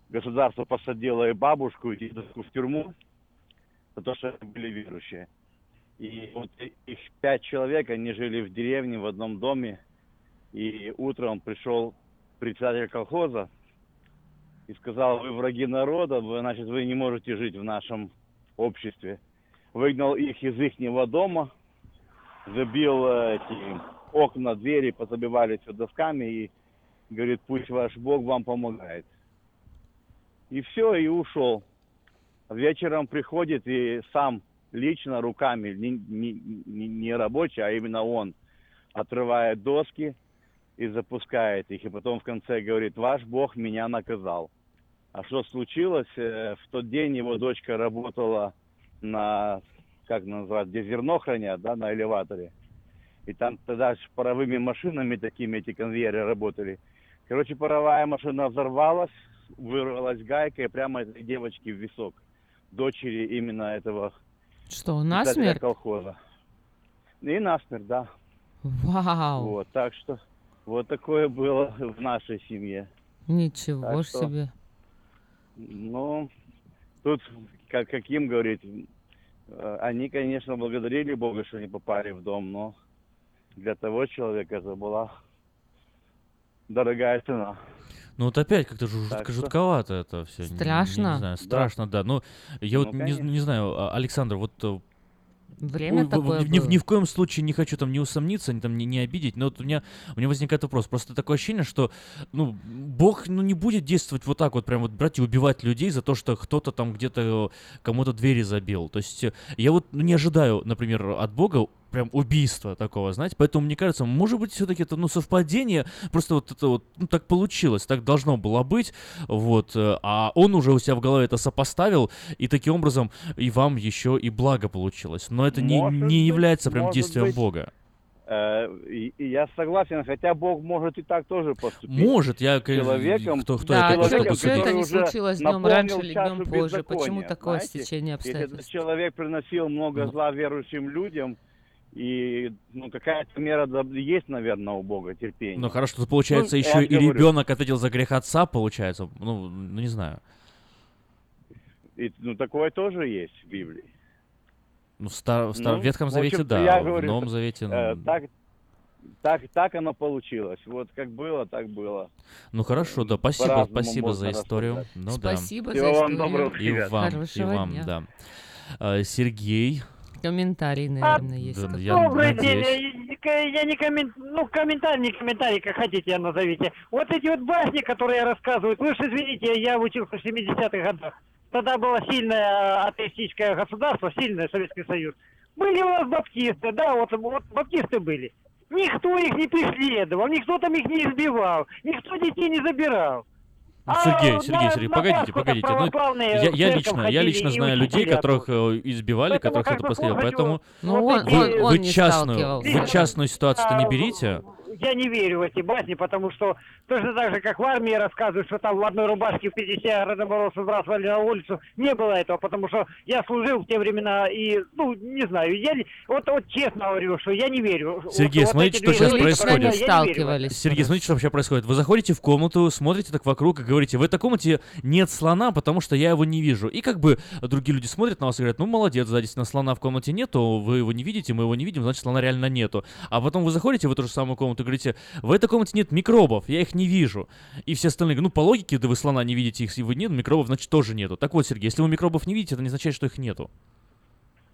N: государство посадило и бабушку, и дедушку в тюрьму, за то, что они были верующие. И вот их пять человек, они жили в деревне в одном доме. И утром пришел председатель колхоза и сказал, вы враги народа, вы, значит, вы не можете жить в нашем обществе. Выгнал их из ихнего дома, забил э, эти окна, двери, позабивали все досками и говорит, пусть ваш Бог вам помогает. И все, и ушел. Вечером приходит и сам лично руками, не, не, не- рабочий, а именно он, отрывает доски и запускает их. И потом в конце говорит, ваш Бог меня наказал. А что случилось? Э, В тот день его дочка работала на, как называют, где зерно хранят, да, на элеваторе. И там тогда с паровыми машинами такими эти конвейеры работали. Короче, паровая машина взорвалась, вырвалась гайка и прямо этой девочке в висок. Дочери именно этого
B: Что, насмерть?
N: колхоза. И насмерть, да.
B: Вау!
N: Вот, так что вот такое было в нашей семье.
B: Ничего
N: Так что-
B: себе.
N: Ну, тут, как, каким говорить, э, они, конечно, благодарили Бога, что не попали в дом, но для того человека это была дорогая цена.
A: Ну вот опять как-то жутко жутковато это все. Не,
B: Страшно?
A: знаю,
N: Да.
A: страшно, да. Ну, я
N: Ну,
A: вот не,
N: конечно.
A: не знаю, а, Александр, вот э,
B: Время
A: Ой, в- в-
B: такое
A: ни, в-
B: было.
A: ни в коем случае не хочу там не усомниться, ни, там, не, не обидеть, но вот у меня, у меня возникает вопрос. Просто такое ощущение, что ну, Бог ну, не будет действовать вот так вот, прям вот брать и убивать людей за то, что кто-то там где-то э, кому-то двери забил. То есть э, я вот ну, не ожидаю, например, от Бога прям убийства такого, знаете, поэтому мне кажется, может быть, все-таки это, ну, совпадение, просто вот это вот, ну, так получилось, так должно было быть, вот, э, а он уже у себя в голове это сопоставил, и таким образом и вам еще и благо получилось, но это не,
N: Может
A: не
N: быть,
A: является прям
N: может
A: действием
N: быть.
A: Бога.
N: Э, я согласен, хотя Бог может и так тоже поступить.
A: Может, я,
N: человеком,
A: кто- кто
B: Да,
A: это
N: человеком,
A: посудить?
B: что это не
N: уже
B: случилось днем раньше или днем позже? Почему такое
N: знаете?
B: стечение
N: Если этот
B: обстоятельств?
N: человек приносил много
A: Ну.
N: зла верующим людям, и ну, какая-то мера да, есть, наверное, у Бога терпения.
A: Ну хорошо, тут получается
N: Ну,
A: еще и
N: говорю.
A: ребенок ответил за грех отца, получается, ну, ну не знаю.
N: И, ну, такое тоже есть в Библии.
A: Ну, в, Стар- в Стар-
N: Ну,
A: в Ветхом
N: в
A: Завете,
N: общем-то,
A: да,
N: я
A: в
N: говорю,
A: Новом Завете, ну,
N: Э, так, так, так оно получилось. Вот как было, так было.
A: ну хорошо, да, спасибо,
N: по-разному
A: спасибо за историю. Ну
B: Спасибо
N: Всего
B: за
N: вам
B: историю.
N: доброго,
A: да. И
N: ребят.
A: вам, и вам,
B: дня.
A: да. А, Сергей,
B: Комментарий, наверное, есть.
A: да, я
K: Добрый
A: надеюсь.
K: день. Я я не коммент... Ну, комментарий, не комментарий, как хотите, я назовите. Вот эти вот басни, которые рассказывают, вы же извините, я учился в 70-х годах. Тогда было сильное атеистическое государство, сильный Советский Союз. Были у нас баптисты, да, вот, вот баптисты были. Никто их не преследовал, никто там их не избивал, никто детей не забирал.
A: Ну,
K: А
A: Сергей, Сергей, Сергей, погодите, погодите. Ну, я, я лично, я лично знаю людей, которых э, избивали,
K: Поэтому
A: которых это происходило. Поэтому
B: Ну,
K: вот
B: он,
K: эти-
B: он, он
A: вы частную, вы частную ситуацию-то не берите.
K: Я не верю в эти басни, потому что точно так же, как в армии рассказывают, что там в одной рубашке в 50 родоморозцев выбрасывали на улицу, не было этого, потому что я служил в те времена и, ну, не знаю, я вот, вот честно говорю, что я не верю.
A: Сергей,
K: Вот
A: смотрите,
K: эти
A: что сейчас происходит.
B: сталкивались.
A: Сергей, смотрите, что вообще происходит. Вы заходите в комнату, смотрите так вокруг и говорите, в этой комнате нет слона, потому что я его не вижу. И как бы другие люди смотрят на вас и говорят, ну молодец, да, действительно, слона в комнате нету, вы его не видите, мы его не видим, значит, слона реально нету. А потом вы заходите в эту же самую комнату говорите, в этой комнате нет микробов, я их не вижу. И все остальные ну по логике, да вы слона не видите, их его нет, микробов, значит, тоже нету. Так вот, Сергей, если вы микробов не видите, это не означает, что их нету.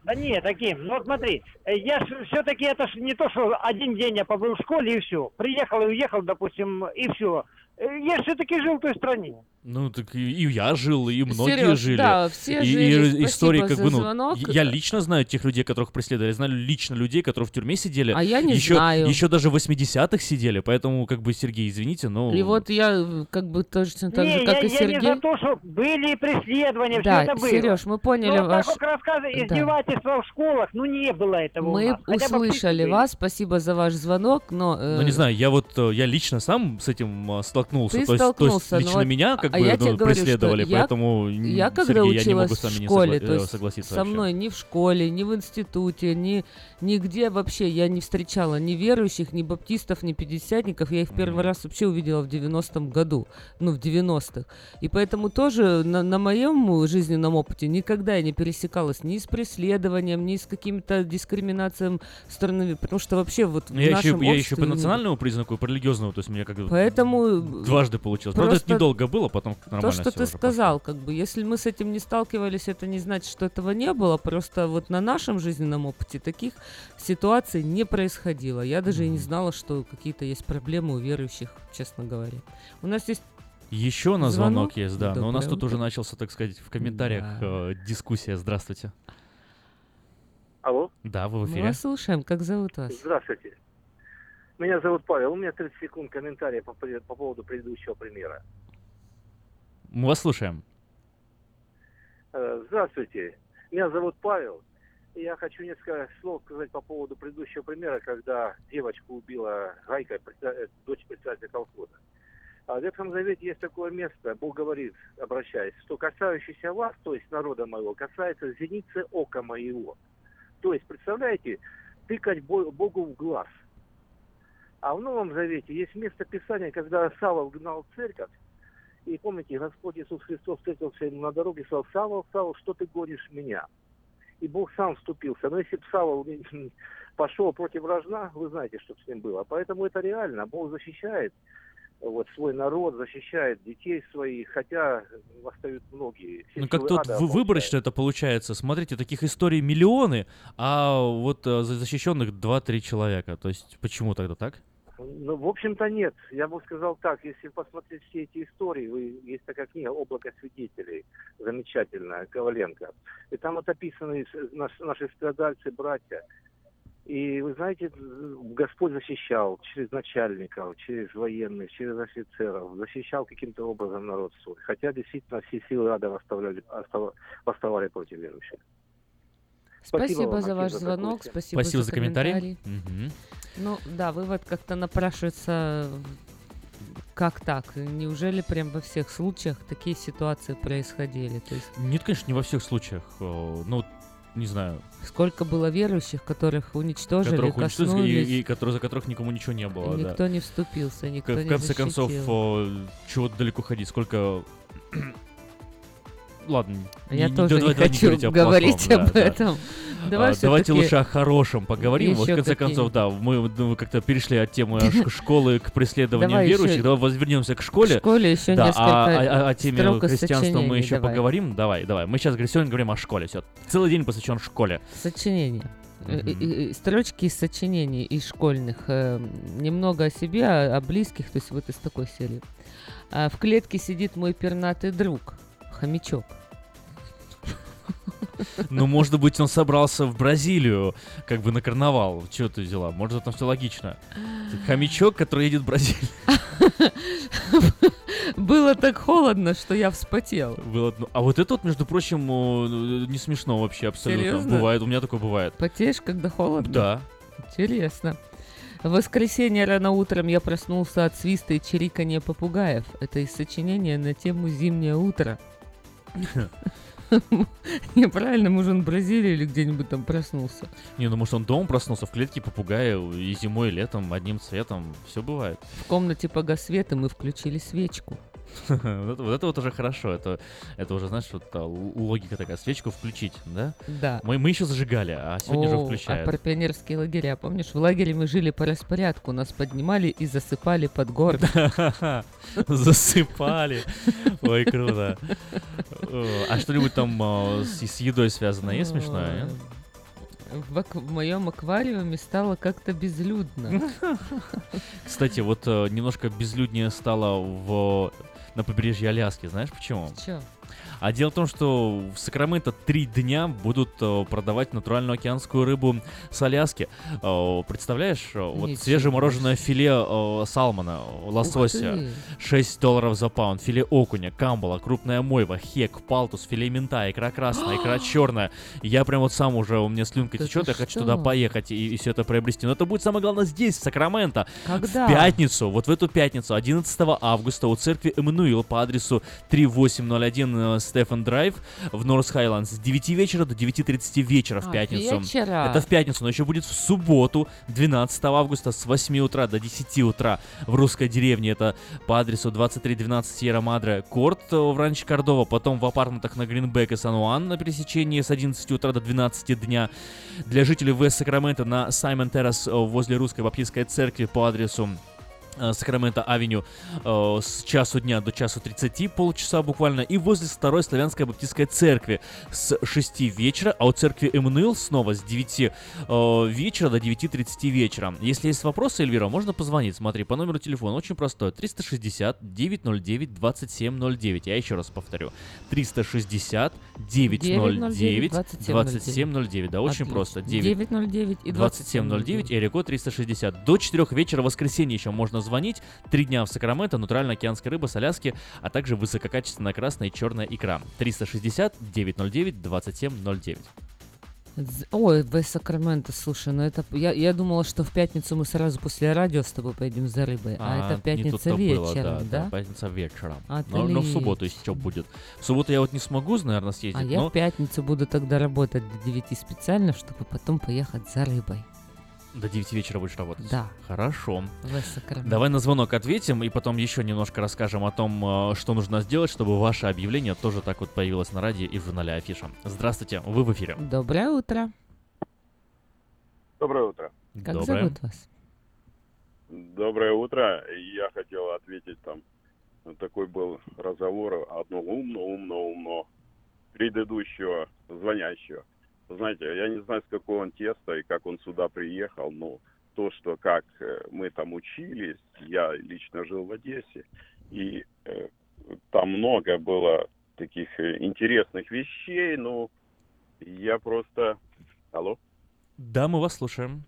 K: Да нет, таким. Ну вот смотри, э, я все-таки это ж не то, что один день я побыл в школе и все. Приехал и уехал, допустим, и все. Я все-таки жил в той стране.
A: Ну, так и, и я жил, и многие
B: Серёж,
A: жили.
B: да, все
A: и,
B: жили.
A: и истории, как
B: за
A: бы, ну,
B: звонок.
A: я лично знаю тех людей, которых преследовали. Я знаю лично людей, которые в тюрьме сидели.
B: А я не
A: еще,
B: знаю.
A: Еще даже в 80-х сидели, поэтому, как бы, Сергей, извините, но...
B: И вот я э, как бы точно так
K: не,
B: же, как
K: я,
B: и
K: я
B: Сергей.
K: не за то, что были преследования,
B: Да,
K: все это было.
B: Серёж, мы поняли
K: Но
B: ваш-
K: так как рассказы,
B: Да.
K: издевательства в школах, ну не было этого у
B: Мы услышали вас, спасибо за ваш звонок, но... э,
A: Ну, не знаю, я вот, э, я лично сам с этим э, столкнулся.
B: Ты
A: то, есть, то есть
B: столкнулся, но
A: лично
B: вот-
A: меня, как
B: а
A: бы,
B: я
A: ну,
B: говорю,
A: преследовали,
B: я-
A: поэтому,
B: Я когда
A: Сергей, я не
B: училась
A: могу с вами
B: в
A: не
B: школе,
A: согла-
B: то
A: э,
B: есть
A: согласиться
B: со
A: вообще.
B: мной ни в школе, ни в институте, ни нигде вообще я не встречала ни верующих, ни баптистов, ни пятидесятников. Я их первый раз вообще увидела в 90-м году, ну, в 90-х. И поэтому тоже на, на моем жизненном опыте никогда я не пересекалась ни с преследованием, ни с каким-то дискриминацией стороны, потому что вообще вот в
A: Я еще,
B: нашем
A: я еще по
B: не-
A: национальному признаку по религиозному, то есть мне как
B: Поэтому
A: дважды получилось. Правда, это
B: просто
A: недолго было, потом нормально
B: То, что ты
A: уже
B: сказал, как бы, если мы с этим не сталкивались, это не значит, что этого не было. Просто вот на нашем жизненном опыте таких ситуаций не происходило. Я даже и не знала, что какие-то есть проблемы у верующих, честно говоря. У нас есть
A: Еще у нас звонок,
B: Звонок?
A: есть, да. Но у нас
B: Доброе
A: тут уже начался, так сказать, в комментариях э, дискуссия. Здравствуйте.
O: Алло.
A: Да, вы в
B: мы
A: эфире.
B: вас слушаем. Как зовут вас?
O: Здравствуйте. Меня зовут Павел. У меня 30 секунд комментария по, по поводу предыдущего примера.
A: Мы вас слушаем.
O: Э, Здравствуйте. Меня зовут Павел. Я хочу несколько слов сказать по поводу предыдущего примера, когда девочку убила Гайка, э, дочь председателя колхоза. А в Ветхом Завете есть такое место, Бог говорит, обращаясь, что касающийся вас, то есть народа моего, касается зеницы ока моего. То есть, представляете, тыкать Бо- Богу в глаз. А в Новом Завете есть место Писания, когда Савол гнал церковь, и помните, Господь Иисус Христос встретился ему на дороге и сказал, Савол, Савол, что ты гонишь меня? И Бог сам вступился. Но если бы Савол пошел против рожна, вы знаете, что с ним было. Поэтому это реально. Бог защищает вот свой народ, защищает детей своих, хотя восстают многие. Все
A: Ну как тут
O: ада
A: вы- выборочно это получается. Смотрите, таких историй миллионы, а вот э, за- защищенных 2-3 человека. То есть почему тогда так?
O: Ну, в общем-то, нет. Я бы сказал так, если посмотреть все эти истории, вы, есть такая книга «Облако свидетелей», замечательная, Коваленко. И там вот описаны с- наш- наши страдальцы, братья. И вы знаете, Господь защищал через начальников, через военных, через офицеров, защищал каким-то образом народ свой. Хотя действительно все силы ада восставляли, остава- восставали против верующих.
B: Спасибо,
O: вам,
B: за ваш
O: за
B: звонок, спасибо,
A: Спасибо за комментарий.
B: комментарий.
A: Мгм.
B: Ну да, вывод как-то напрашивается, как так? Неужели прям во всех случаях такие ситуации происходили? То есть
A: Нет, конечно, не во всех случаях. Э, Ну, не знаю.
B: сколько было верующих, которых уничтожили,
A: которых уничтожили,
B: коснулись,
A: и, и которые, за которых никому ничего не
B: и
A: было. да.
B: никто не вступился, никто
A: в
B: не
A: конце концов,
B: защитил.
A: о, чего далеко ходить, сколько... Ладно,
B: Я
A: не-
B: тоже не
A: давай- давай
B: хочу
A: говорить о
B: говорить
A: плохом,
B: об
A: да, да.
B: этом. Давай
A: А, давайте лучше о хорошем поговорим. Вот, в конце
B: какие-
A: концов, да, мы ну, как-то перешли от темы школы к преследованию
B: Давай
A: верующих.
B: ещё
A: Давай возвернемся к школе.
B: к школе ещё
A: да,
B: несколько
A: а, а- а о теме христианства мы еще
B: давай.
A: поговорим. Давай, давай. Мы сейчас, сегодня говорим о школе. Все. Целый день посвящен школе.
B: Сочинения. Э,
A: Мгм.
B: э, Строчки из сочинений, из школьных. э, Немного о себе, о о близких, то есть вот из такой серии. А, В клетке сидит мой пернатый друг, хомячок.
A: Ну, может быть, он собрался в Бразилию, как бы на карнавал. Чего ты взяла? Может, там все логично. Хомячок, который едет в Бразилию.
B: Было так холодно, что я вспотел.
A: Было, а вот это вот, между прочим, не смешно вообще абсолютно.
B: Серьезно?
A: Бывает, у меня такое бывает.
B: Потеешь, когда холодно?
A: Да.
B: Интересно. В воскресенье рано утром я проснулся от свиста и чириканья попугаев. Это из сочинения на тему «Зимнее утро». Неправильно, может, он в Бразилии или где-нибудь там проснулся.
A: Не, ну может он дома проснулся в клетке попугая и зимой, и летом одним цветом. Все бывает.
B: В комнате погас свет, и мы включили свечку.
A: вот, это, вот это вот уже хорошо. Это, это уже, знаешь, вот л- логика такая. Свечку включить, да?
B: Да.
A: Мы, мы еще зажигали, а сегодня уже
B: О,
A: включают.
B: А про пионерские лагеря, помнишь? В лагере мы жили по распорядку, нас поднимали и засыпали под город.
A: Засыпали. Ой, круто. А что-нибудь там а, с, едой связано есть смешное?
B: В, ак- в моем аквариуме стало как-то безлюдно.
A: Кстати, вот э, немножко безлюднее стало в, на побережье Аляски. Знаешь почему?
B: Чё?
A: А дело в том, что в Сакраменто три дня будут э, продавать натуральную океанскую рыбу с Аляски. Э, представляешь, э, вот
B: Ничего
A: свежемороженое филе салмона, лосося,
B: ты.
A: 6 долларов за паунд, филе окуня, камбала, крупная мойва, хек, палтус, филе мента, икра красная, икра черная. Я прям вот сам уже, у меня слюнка
B: Да
A: течет, я хочу
B: что?
A: туда поехать и, все это приобрести. Но это будет самое главное здесь, в Сакраменто.
B: Когда?
A: В пятницу, вот в эту пятницу, 11 августа, у церкви Эммануил по адресу 3801 э, Stephen Drive в North Highlands с 9 вечера до 9.30 вечера в
B: А,
A: пятницу.
B: вечера.
A: Это в пятницу, но еще будет в субботу, 12 августа с 8 утра до 10 утра в русской деревне. Это по адресу 2312 Sierra Madre Court в Rancho Cordova, потом в апартаментах на Greenback и San Juan на пересечении с 11 утра до 12 дня. Для жителей Вест Сакрамента на Саймон Террас возле Русской Баптистской церкви по адресу э, Сакраменто Авеню э, с часу дня до часу 30, полчаса буквально, и возле второй славянской баптистской церкви с 6 вечера, а у церкви Эммануил снова с 9 э, вечера до 9.30 вечера. Если есть вопросы, Эльвира, можно позвонить. Смотри, по номеру телефона очень простой. 360 909 2709. Я еще раз повторю. 360 909 2709. Да, очень
B: Отлично.
A: просто. 9
B: 909 и
A: 2709, Эрико 360. До 4 вечера в воскресенье еще можно звонить. Три дня в Сакраменто, натуральная океанская рыба с Аляски, а также высококачественная красная и черная икра. 360 909 2709.
B: Дз- Ой, в Сакраменто, слушай, ну это... Я, я думала, что в пятницу мы сразу после радио с тобой пойдем за рыбой, а, это в
A: не
B: пятница
A: тут-то было,
B: вечером,
A: да,
B: да?
A: пятница вечером. Но, но в субботу, что, будет. В субботу я вот не смогу, наверное, съездить,
B: А я
A: но...
B: в пятницу буду тогда работать до 9 специально, чтобы потом поехать за рыбой.
A: До 9 вечера будешь работать?
B: Да.
A: Хорошо. Давай на звонок ответим, и потом еще немножко расскажем о том, э, что нужно сделать, чтобы ваше объявление тоже так вот появилось на радио и в журнале Афиша. Здравствуйте, вы в эфире.
B: Доброе утро.
P: Доброе утро.
B: Как
A: Доброе.
B: зовут вас?
P: Доброе утро. Я хотел ответить там. Такой был разговор одно умно, умно, умно предыдущего звонящего. Знаете, я не знаю, с какого он теста и как он сюда приехал, но то, что как э, мы там учились, я лично жил в Одессе, и э, там много было таких э, интересных вещей, но я просто... Алло?
A: Да, мы вас слушаем.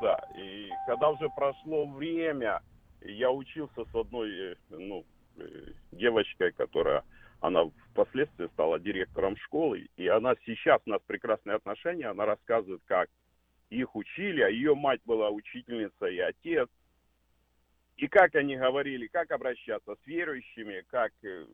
P: Да, и когда уже прошло время, я учился с одной, э, ну, девочкой, которая, она впоследствии стала директором школы, и она сейчас, у нас прекрасные отношения, она рассказывает, как их учили, а ее мать была учительница и отец, и как они говорили, как обращаться с верующими, как э,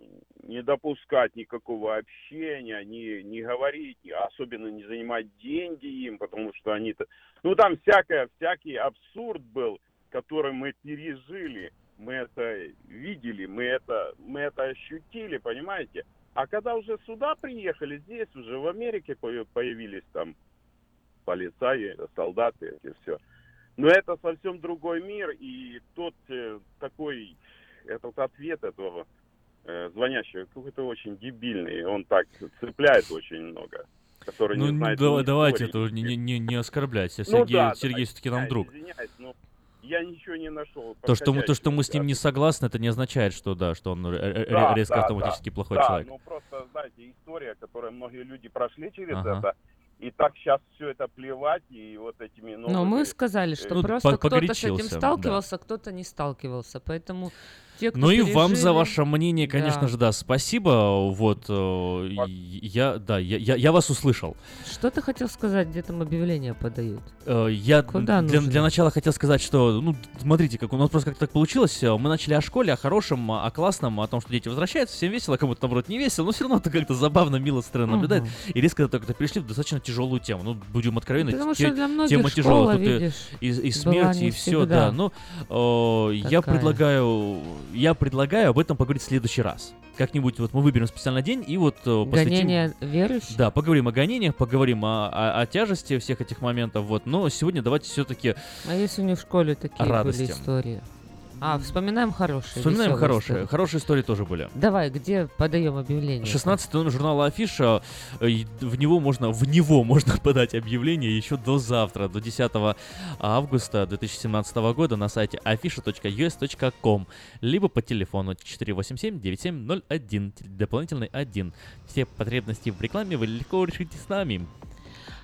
P: не допускать никакого общения, не, не говорить, особенно не занимать деньги им, потому что они-то... Ну, там всякое, всякий абсурд был, который мы пережили. Мы это видели, мы это, мы это ощутили, понимаете? А когда уже сюда приехали, здесь уже в Америке по- появились там полицаи, солдаты, и все. Но это совсем другой мир, и тот э, такой, этот ответ этого э, звонящего какой-то очень дебильный, он так цепляет очень много, который
A: Ну,
P: не
A: не
P: знает ни
A: давайте
P: истории,
A: это не, не, не, оскорбляйте.
P: Ну
A: Сергей,
P: да,
A: Сергей
P: да,
A: все-таки нам друг.
P: Извиняюсь, но я ничего не нашел.
A: То что, мы, то, что мы с ним не согласны, это не означает, что да, что он
P: Да,
A: резко
P: да,
A: автоматически
P: да,
A: плохой
P: да,
A: человек.
P: ну просто, знаете, история, которую многие люди прошли через
A: Ага.
P: это, и так сейчас все это плевать, и вот этими новыми...
B: Но мы сказали, что
A: Ну,
B: просто кто-то с этим
A: погорячился, да.
B: сталкивался, кто-то не сталкивался. Поэтому те, кто
A: Ну и вам за ваше мнение, конечно
B: Да.
A: же, да, спасибо. Вот, э, я, да, я, я, я вас услышал.
B: Что ты хотел сказать, где там объявления подают?
A: Э, Я
B: Куда
A: для,
B: нужно?
A: для начала хотел сказать, что, ну, смотрите, как у нас просто как так получилось. э, Мы начали о школе, о хорошем, о классном, о том, что дети возвращаются, всем весело, кому-то, наоборот, не весело, но все равно это как-то забавно, мило, странно наблюдать.
B: Мгм.
A: И резко так-то перешли в достаточно тяжелую тему. Ну, будем откровенны,
B: Потому
A: те-
B: что для многих
A: тема
B: школа,
A: тяжелая. Тут и-
B: видишь,
A: и, и
B: была
A: смерть,
B: не
A: и все,
B: всегда
A: да. Ну, э, я предлагаю, я предлагаю об этом поговорить в следующий раз. Как-нибудь вот мы выберем специальный день и вот э, посвятим...
B: Гонения верующих?
A: Да, поговорим о гонениях, поговорим о, о- о тяжести всех этих моментов, вот. Но сегодня давайте все-таки
B: А если не в школе такие были
A: радости.
B: истории? А, вспоминаем хорошие.
A: вспоминаем хорошие,
B: истории.
A: хорошие истории тоже были.
B: Давай, где подаем объявление?
A: 16 номер журнала Афиша, э, в него можно, в него можно подать объявление еще до завтра, до 10 августа 2017 года на сайте afisha.us.com, либо по телефону 487-9701, дополнительный 1. Все потребности в рекламе вы легко решите с нами.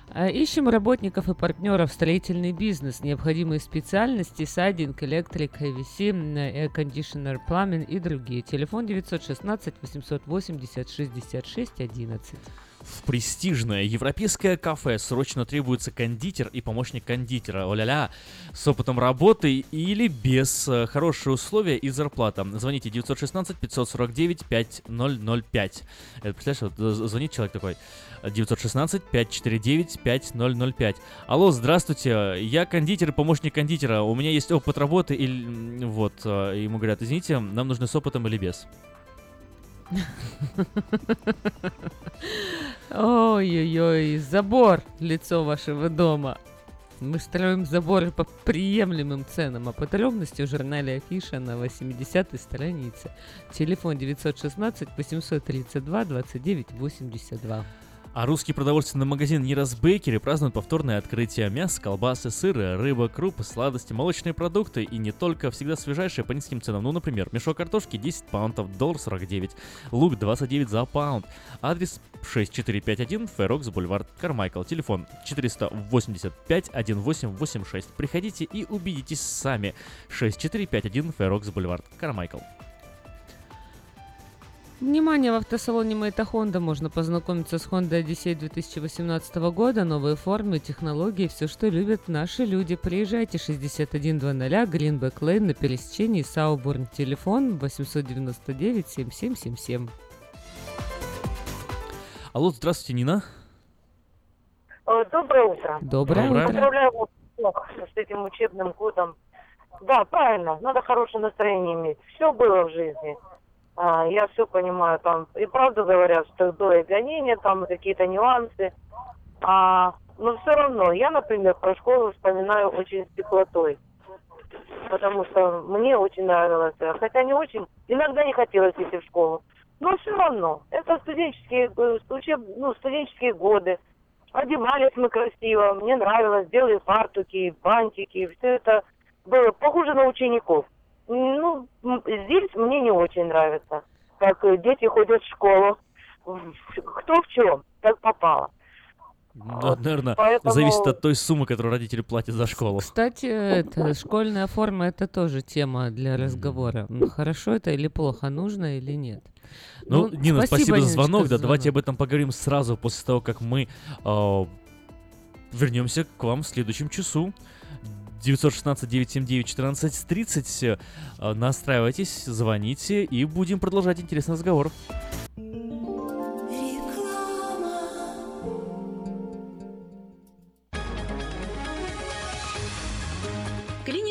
B: А, Ищем работников и партнеров в строительный бизнес. Необходимые специальности сайдинг, электрик, AVC, м, air conditioner, plumbing и другие. Телефон 916 880 66 11.
A: В престижное европейское кафе срочно требуется кондитер и помощник кондитера. О-ля-ля, с опытом работы или без э, хорошие условия и зарплата. Звоните 916 549 5005. Это, представляешь, вот з- звонит человек такой. 916 549 5005. Алло, здравствуйте, я кондитер и помощник кондитера. У меня есть опыт работы и м, вот. э, Ему говорят, извините, нам нужны с опытом или без.
B: Ой-ой-ой, забор лицо вашего дома. Мы строим заборы по приемлемым ценам, а подробности в журнале Афиша на 80-й странице. Телефон 916 832 29 82.
A: А русский продовольственный магазин Нирас Бейкери празднует повторное открытие мяса, колбасы, сыры, рыба, крупы, сладости, молочные продукты и не только всегда свежайшие по низким ценам. Ну, например, мешок картошки 10 паунтов, доллар 49, лук 29 за паунд. Адрес 6451 Ферокс Бульвар Кармайкл. Телефон 485 1886. Приходите и убедитесь сами. 6451 Ферокс Бульвар Кармайкл.
B: Внимание, в автосалоне Мэйта Honda можно познакомиться с Honda Odyssey 2018 года, новые формы, технологии, все, что любят наши люди. Приезжайте 6100 Гринбек Лейн на пересечении Сауборн. Телефон 899 7777.
A: Алло, здравствуйте, Нина.
Q: Э, Доброе утро.
B: Доброе утро.
Q: Поздравляю вас с этим учебным годом. Да, правильно, надо хорошее настроение иметь. Все было в жизни. А, я все понимаю, там и правда говорят, что было и гонение, там какие-то нюансы. А, но все равно, я, например, про школу вспоминаю очень с теплотой. Потому что мне очень нравилось. э, Хотя не очень, иногда не хотелось идти в школу. Но все равно, это студенческие, э, учеб, ну, студенческие годы. Одевались мы красиво, мне нравилось, делали фартуки, бантики, все это было похоже на учеников. Ну, здесь мне не очень нравится, как э, дети ходят в школу. Кто в чем, так попало.
A: Ну, наверное,
Q: поэтому-
A: зависит от той суммы, которую родители платят за школу.
B: Кстати, это, школьная форма это тоже тема для разговора. Хорошо это или плохо, нужно или нет.
A: Ну, Нина, спасибо, за
B: Ниночка,
A: звонок. Да,
B: за
A: давайте об этом поговорим сразу после того, как мы а, вернемся к вам в следующем часу. 916-979-1430. Э, Настраивайтесь, звоните и будем продолжать интересный разговор.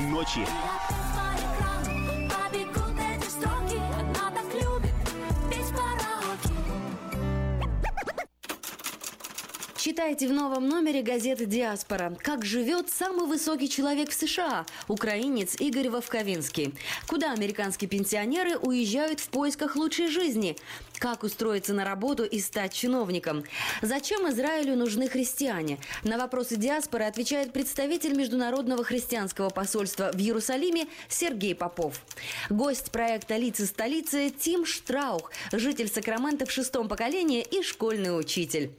R: ночи.
J: Петь караоке.
S: Читайте в новом номере газеты «Диаспора». Как живет самый высокий человек в США – украинец Игорь Вовковинский. Куда американские пенсионеры уезжают в поисках лучшей жизни? Как устроиться на работу и стать чиновником? Зачем Израилю нужны христиане? На вопросы диаспоры отвечает представитель Международного христианского посольства в Иерусалиме Сергей Попов. Гость проекта «Лица столицы» Тим Штраух, житель Сакрамента в шестом поколении и школьный учитель.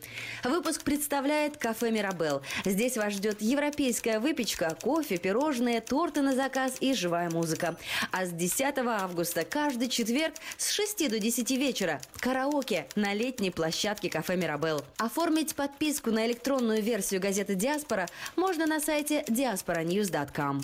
S: Выпуск представляет кафе «Мирабел». Здесь вас ждет европейская выпечка, кофе, пирожные, торты на заказ и живая музыка. А с 10 августа каждый четверг с 6 до 10 вечера караоке на летней площадке кафе «Мирабел». Оформить подписку на электронную версию газеты «Диаспора» можно на сайте diasporanews.com.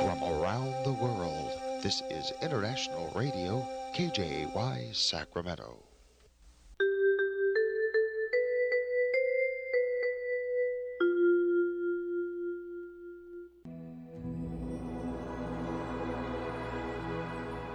T: From around the world, this is International Radio, KJY Sacramento.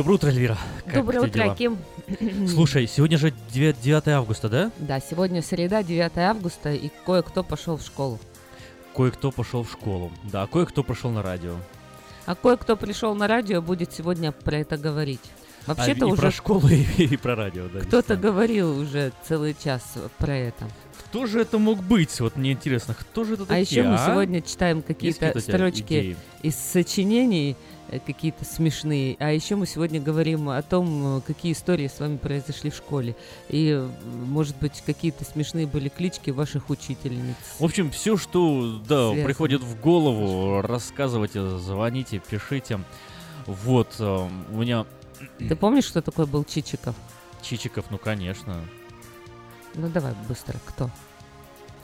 A: Доброе утро, Эльвира. Как
B: Доброе утро,
A: дела?
B: Ким.
A: Слушай, сегодня же 9, 9 августа, да?
B: Да, сегодня среда, 9 августа, и кое-кто пошел в школу.
A: Кое-кто пошел в школу. Да, а кое-кто пошел на радио.
B: А кое-кто пришел на радио, будет сегодня про это говорить. Вообще-то
A: а, и
B: уже
A: про школу, и, и про радио, да.
B: кто-то говорил уже целый час про это.
A: Кто же это мог быть? Вот мне интересно, кто же это
B: А
A: такие,
B: еще мы
A: а?
B: сегодня читаем какие-то строчки
A: идеи?
B: из сочинений, какие-то смешные. А еще мы сегодня говорим о том, э, какие истории с вами произошли в школе. И, э, может быть, какие-то смешные были клички ваших учительниц.
A: В общем, все, что да,
B: Связано.
A: приходит в голову, рассказывайте, звоните, пишите. Вот, э, у меня
B: Ты помнишь, что такое был Чичиков?
A: Чичиков, ну конечно.
B: Ну давай быстро, кто?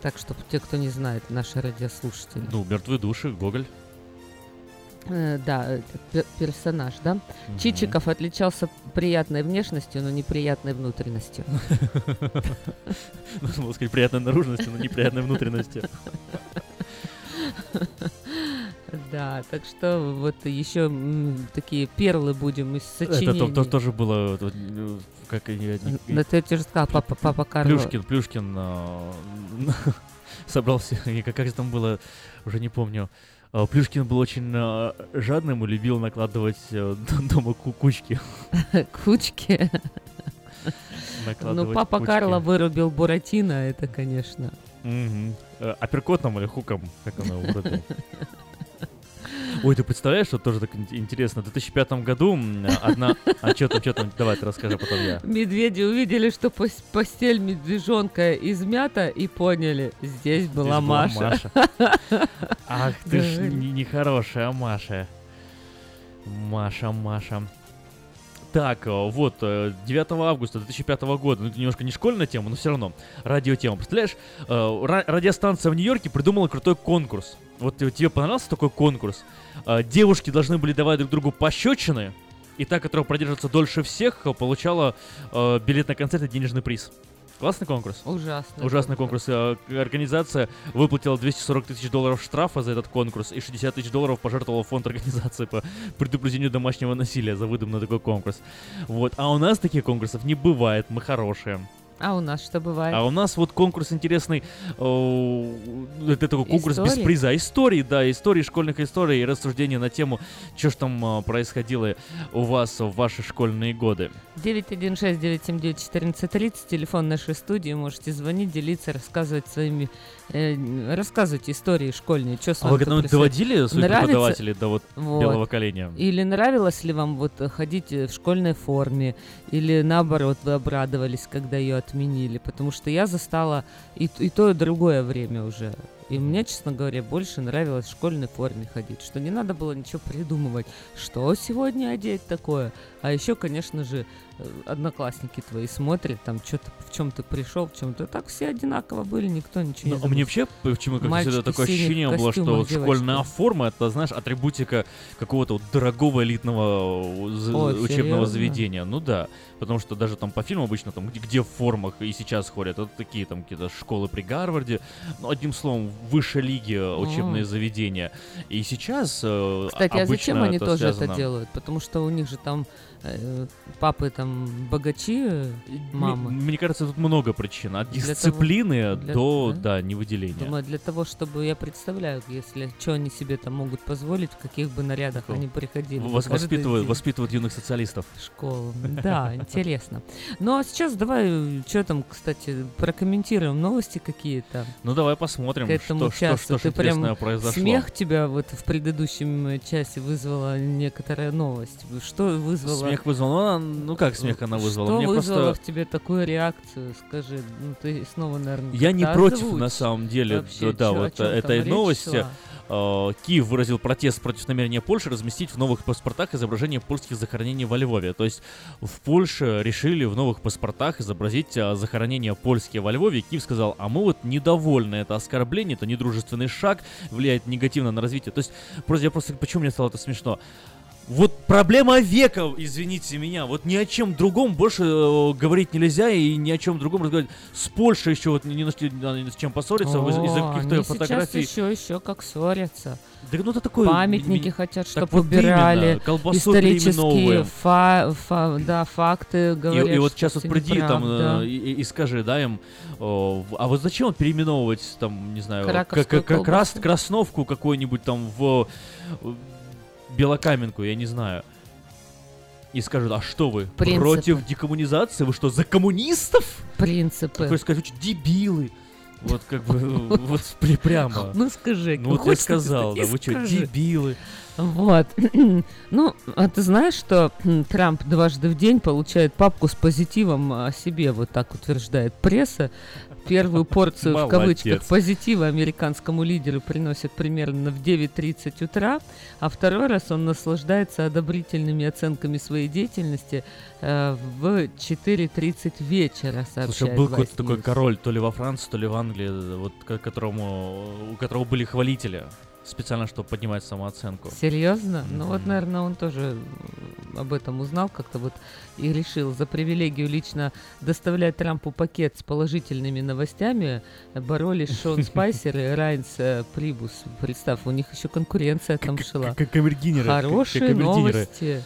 B: Так, чтобы те, кто не знает, наши радиослушатели.
A: Ну, мертвые души, Гоголь.
B: Э, да, это пе- персонаж, да? Чичиков отличался приятной внешностью, но неприятной внутренностью.
A: Нужно было сказать приятной наружностью, но неприятной внутренностью.
B: Да, так что вот еще такие перлы будем из
A: Это
B: сочинений.
A: то- то- тоже было, э, как
B: Да ты тебе же сказал, папа, папа Карло.
A: Плюшкин, Плюшкин а, собрался, как же там было, уже не помню. А, Плюшкин был очень а, жадным и любил накладывать э, дома ку- кучки.
B: Кучки. Ну, папа
A: кучки.
B: Карло вырубил Буратино, это, конечно.
A: Апперкотом или хуком, как он его вырубил. Ой, ты представляешь, что тоже так ин- интересно, в 2005 году одна... А что там, что там, давай ты расскажи, потом я.
B: Медведи увидели, что пос- постель медвежонка измята и поняли, здесь была
A: Здесь была
B: Маша.
A: Ах ты ж нехорошая Маша. Маша, Маша. Так, э, вот, э, 9 августа 2005 года, ну это немножко не школьная тема, но все равно, радиотема. Представляешь, э, ра- радиостанция в Нью-Йорке придумала крутой конкурс. Вот тебе понравился такой конкурс? Э, Девушки должны были давать друг другу пощечины, и та, которая продержится дольше всех, получала э, билет на концерт и денежный приз. Классный конкурс?
B: Ужасный.
A: Ужасный конкурс. Э, к- Организация выплатила 240 тысяч долларов штрафа за этот конкурс и 60 тысяч долларов пожертвовала фонд организации по предупреждению домашнего насилия за выдум на такой конкурс. Вот. А у нас таких конкурсов не бывает, мы хорошие.
B: А у нас что бывает?
A: А у нас вот конкурс интересный, э, это такой конкурс без
B: Истории?
A: приза. Истории, да, истории, школьных историй и рассуждения на тему, что ж там э, происходило у вас в ваши школьные годы.
B: 916-979-1430, телефон нашей студии, можете звонить, делиться, рассказывать своими, э, рассказывать истории школьные, что с
A: А
B: вами
A: вы когда-нибудь доводили своих
B: Нравится?
A: преподавателей до вот
B: Вот.
A: белого коленя?
B: Или нравилось ли вам вот э, ходить э, в школьной форме, или наоборот вы обрадовались, когда ее отменили, потому что я застала и, и то, и другое время уже. И мне, честно говоря, больше нравилось в школьной форме ходить, что не надо было ничего придумывать, что сегодня одеть такое. А еще, конечно же, одноклассники твои смотрят, там, что-то в чем ты пришел, в чем-то. Так все одинаково были, никто ничего
A: Ну,
B: не
A: а мне вообще почему как всегда такое ощущение было, что вот школьная форма это, знаешь, атрибутика какого-то вот дорогого элитного з-
B: О,
A: учебного
B: серьезно?
A: заведения. Ну да, потому что даже там по фильму обычно там где, где в формах и сейчас ходят, это такие там какие-то школы при Гарварде, ну одним словом выше лиги учебные
B: М.
A: заведения. И сейчас э,
B: Кстати, а зачем
A: обычно
B: они
A: это
B: тоже
A: связано-
B: это делают? Потому что у них же там э, папы там богачи, э, мамы.
A: М- Мне кажется, тут много причин. От
B: Для того-
A: дисциплины
B: для-
A: до,
B: да?
A: да, невыделения.
B: Думаю, для того, чтобы я представляю, если что они себе там могут позволить, в каких бы нарядах они приходили.
A: Вас воспитывают,
B: день
A: воспитывают юных социалистов.
B: школу. Да, интересно. Ну а сейчас давай, что там, кстати, прокомментируем новости какие-то.
A: Ну давай посмотрим, что, что, что ж
B: Ты прям
A: интересное произошло.
B: смех тебя вот в предыдущем э, часе вызвала некоторая новость. Что вызвало?
A: Смех вызвал. Ну, она- ну как смех она вызвала?
B: Что
A: Мне
B: вызвало
A: просто...
B: в тебе такую реакцию? Скажи, ну ты снова, наверное,
A: Я не против,
B: озвучь.
A: на самом деле,
B: Вообще,
A: да,
B: чё,
A: вот этой новости.
B: шла?
A: Э, Киев выразил протест против намерения Польши разместить в новых паспортах изображение польских захоронений во Львове. То есть в Польше решили в новых паспортах изобразить а, захоронения польские во Львове. Киев сказал, а мы вот недовольны, это оскорбление, это недружественный шаг, влияет негативно на развитие. То есть просто я просто, почему мне стало это смешно? Вот проблема века, извините меня, вот ни о чем другом больше э, говорить нельзя и ни о чем другом разговаривать. С Польшей еще вот не нашли ни с чем поссориться из- из-за каких-то
B: они
A: фотографий.
B: Сейчас еще, еще как ссорятся.
A: Да ну это такое...
B: Памятники
A: ми-
B: хотят, чтобы
A: вот
B: убирали.
A: именно, колбасу
B: исторические фа- фа- да, факты
A: И,
B: говорят,
A: и вот
B: что
A: сейчас вот приди там э, и, и- и скажи, да, им, в- а вот зачем вот переименовывать там, не знаю, как, как раз
B: колбасу.
A: Красновку какую-нибудь там в э, Белокаменку, я не знаю. И скажут, а что вы,
B: Принципы.
A: против декоммунизации? Вы что, за коммунистов?
B: Принципы.
A: Такой скажут, дебилы. Вот как бы, вот прямо.
B: Ну скажи,
A: Ну вот я сказал, да, вы что, дебилы.
B: Вот. ну, а ты знаешь, что Трамп дважды в день получает папку с позитивом о себе, вот так утверждает пресса. Первую порцию, в кавычках, позитива американскому лидеру приносят примерно в 9.30 утра, а второй раз он наслаждается одобрительными оценками своей деятельности э, в 4.30 вечера, сообщает
A: Слушай, был какой-то такой король, то ли во Франции, то ли в Англии, вот ко- которому, у которого были хвалители, специально, чтобы поднимать самооценку.
B: Серьезно? Ну вот, наверное, он тоже об этом узнал как-то вот и решил за привилегию лично доставлять Трампу пакет с положительными новостями боролись Шон Спайсер и Райнс э, Прибус. Представь, у них еще конкуренция там шла.
A: Как
B: Хорошие новости.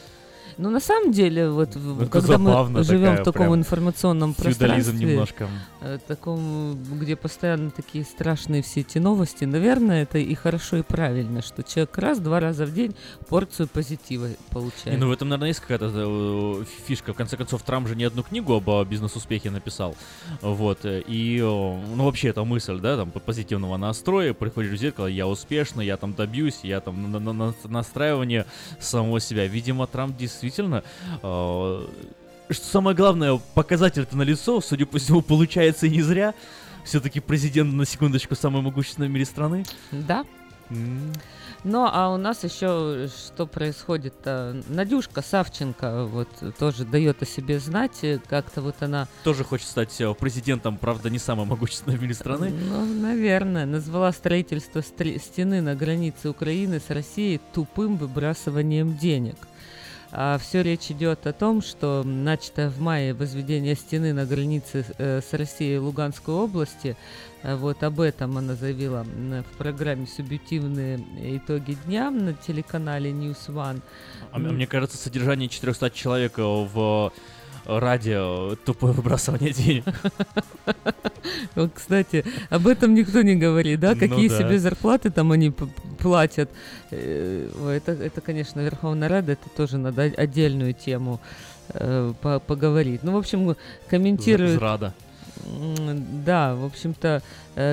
B: Ну, на самом деле, вот
A: Это
B: когда мы живем в таком информационном пространстве,
A: немножко.
B: э, таком, где постоянно такие страшные все эти новости, наверное, это и хорошо, и правильно, что человек раз-два раза в день порцию позитива получает.
A: ну в этом, наверное, есть какая-то э, фишка. В конце концов, Трамп же не одну книгу об бизнес-успехе написал. Вот. э, И, ну, вообще, эта мысль, да, там, по- позитивного настроя, приходишь в зеркало, я успешный, я там добьюсь, я там на, на- на- настраивание самого себя. Видимо, Трамп действительно... э, что самое главное, показатель-то на лицо, судя по всему, получается и не зря. Все-таки президент, на секундочку, самой могущественной в мире страны.
B: Да. Ну, а у нас еще что происходит? -то? Надюшка Савченко вот тоже дает о себе знать. э, Как-то вот она,
A: Тоже хочет стать э, президентом, правда, не самой могущественной в мире страны.
B: ну, наверное, назвала строительство стре- стены на границе Украины с Россией тупым выбрасыванием денег. А все речь идет о том, что начатое в мае возведение стены на границе э, с Россией и Луганской области, э, вот об этом она заявила в программе «Субъективные итоги дня» на телеканале News One.
A: А м- мне кажется, содержание 400 человек в радио тупое выбрасывание денег.
B: Кстати, об этом никто не говорит, да?
A: Ну
B: Какие
A: да.
B: себе зарплаты там они платят. Э, Это, это, конечно, Верховная Рада, это тоже надо отдельную тему э, по- поговорить. Ну, в общем, комментирует...
A: Зрада.
B: Да, в общем-то,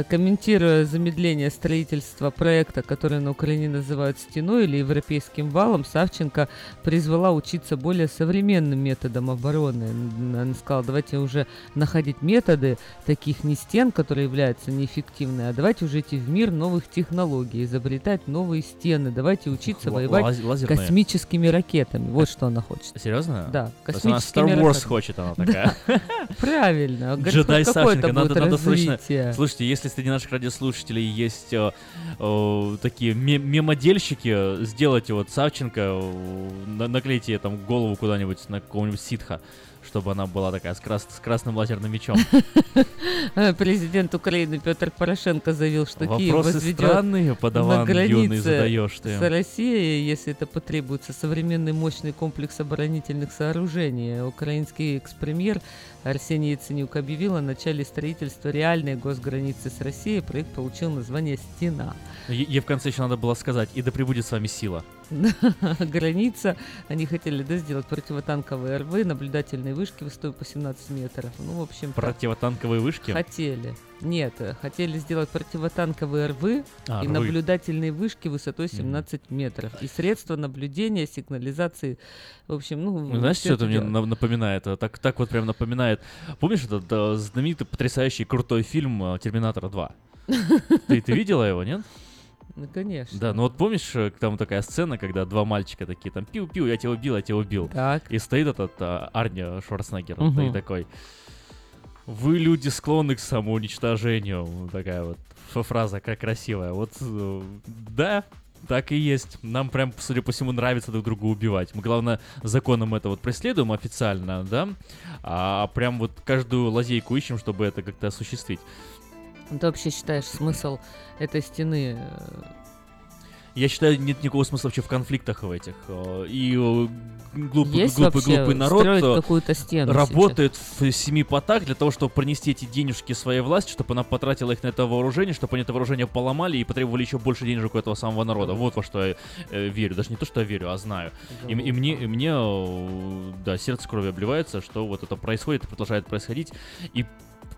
B: комментируя замедление строительства проекта, который на Украине называют стеной или европейским валом, Савченко призвала учиться более современным методам обороны. Она сказала, давайте уже находить методы таких не стен, которые являются неэффективными, а давайте уже идти в мир новых технологий, изобретать новые стены, давайте учиться
A: Л-
B: воевать
A: лаз- лазерные.
B: космическими ракетами. Вот что она хочет.
A: Серьезно?
B: Да,
A: есть она
B: космическими
A: Star Wars
B: ракетами.
A: хочет, она
B: Да,
A: такая.
B: Правильно.
A: Джедай Савченко, надо, надо срочно... Слушайте, если среди наших радиослушателей есть э, э, такие ме- мемодельщики, сделайте вот Савченко, э, на- наклейте ей там голову куда-нибудь на какого-нибудь ситха, чтобы она была такая с, крас- с красным лазерным мечом.
B: Президент Украины Петр Порошенко заявил, что Киев
A: Вопросы
B: возведет
A: странные, подаван
B: границе
A: задаешь ты.
B: с Россией, если это потребуется, современный мощный комплекс оборонительных сооружений. Украинский экс-премьер Арсений Яценюк объявил о начале строительства реальной госграницы с Россией. Проект получил название «Стена».
A: Ей в конце еще надо было сказать, и да пребудет с вами сила.
B: Граница, они хотели да, сделать противотанковые РВ, наблюдательные вышки высотой по 17 метров. Ну, в общем
A: Противотанковые вышки?
B: Хотели. Нет, э, хотели сделать противотанковые рвы
A: А,
B: и
A: рвы.
B: наблюдательные вышки высотой 17 метров. И средства наблюдения, сигнализации. В общем, ну...
A: Ну, Знаешь, что это мне
B: дело.
A: на- напоминает? Э, Так, так вот прям напоминает. Помнишь этот э, знаменитый, потрясающий, крутой фильм э, «Терминатор 2»? Ты, ты видела его, нет?
B: Ну, конечно.
A: Да, ну вот помнишь, э, там такая сцена, когда два мальчика такие там пиу-пиу, я тебя убил, я тебя убил.
B: Так.
A: И стоит этот а, Арни Шварценеггер
B: Мгм.
A: и такой. Вы люди склонны к самоуничтожению. Такая вот фраза, как красивая. Вот э, да, так и есть. Нам прям, судя по всему, нравится друг друга убивать. Мы, главное, законом это вот преследуем официально, да, а прям вот каждую лазейку ищем, чтобы это как-то осуществить.
B: Ты вообще считаешь смысл этой стены э,
A: Я считаю, нет никакого смысла вообще в конфликтах в этих. э, И э, глупый,
B: Есть
A: глупый, глупый народ
B: какую-то стену
A: работает в семи потах для того, чтобы пронести эти денежки своей власти, чтобы она потратила их на это вооружение, чтобы они это вооружение поломали и потребовали еще больше денежек у этого самого народа. Вот во что я э, верю. Даже не то, что я верю, а знаю. И, и мне, и мне, э, да, сердце крови обливается, что вот это происходит и продолжает происходить. И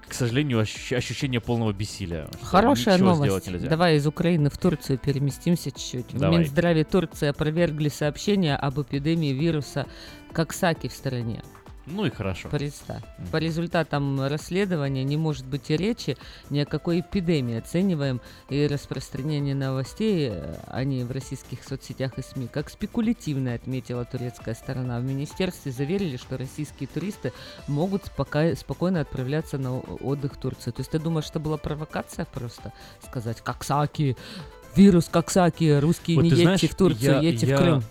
A: к сожалению, ощущ- ощущение полного бессилия.
B: Хорошая новость. Давай из Украины в Турцию переместимся чуть-чуть. В
A: Давай.
B: Минздраве Турции опровергли сообщение об эпидемии вируса Коксаки в стране.
A: Ну и хорошо.
B: Представь. По результатам расследования не может быть и речи ни о какой эпидемии. Оцениваем и распространение новостей, э, они в российских соцсетях и СМИ, как спекулятивное, отметила турецкая сторона. В министерстве заверили, что российские туристы могут спока- спокойно отправляться на отдых в Турцию. То есть ты думаешь, что была провокация просто сказать «Коксаки», вирус Коксаки, русские
A: Вот
B: не едьте
A: знаешь,
B: в Турцию,
A: я-
B: едьте
A: я-
B: в Крым.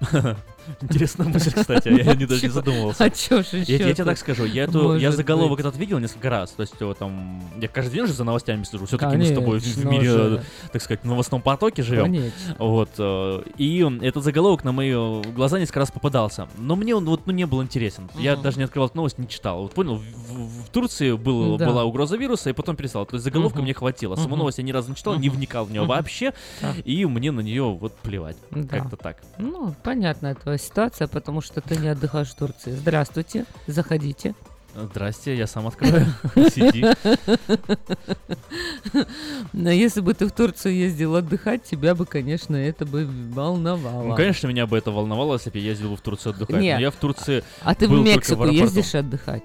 A: Интересная мысль, кстати, а я не даже не задумывался.
B: А чё ж
A: я, тебе так скажу, я, эту, я заголовок этот видел несколько раз, то есть его там, я каждый день же за новостями слежу, все-таки мы с тобой в, мире,
B: же.
A: так сказать, в новостном потоке живем. Вот, э, и этот заголовок на мои э, глаза несколько раз попадался, но мне он вот ну, не был интересен, я даже не открывал новость, не читал. Вот понял, в, Турции была угроза вируса, и потом перестал, то есть заголовка мне хватило, саму новость я ни разу не читал, не вникал в нее вообще, и мне на нее вот плевать, как-то так.
B: Ну, понятная твоя ситуация, потому что ты не отдыхаешь в Турции. Здравствуйте, заходите.
A: Здрасте, я сам открою. Сиди.
B: Но если бы ты в Турцию ездил отдыхать, тебя бы, конечно, это бы волновало.
A: Ну, конечно, меня бы это волновало, если бы я ездил в Турцию отдыхать.
B: Нет.
A: Но я в Турции
B: А ты в Мексику
A: аэропорту.
B: ездишь отдыхать?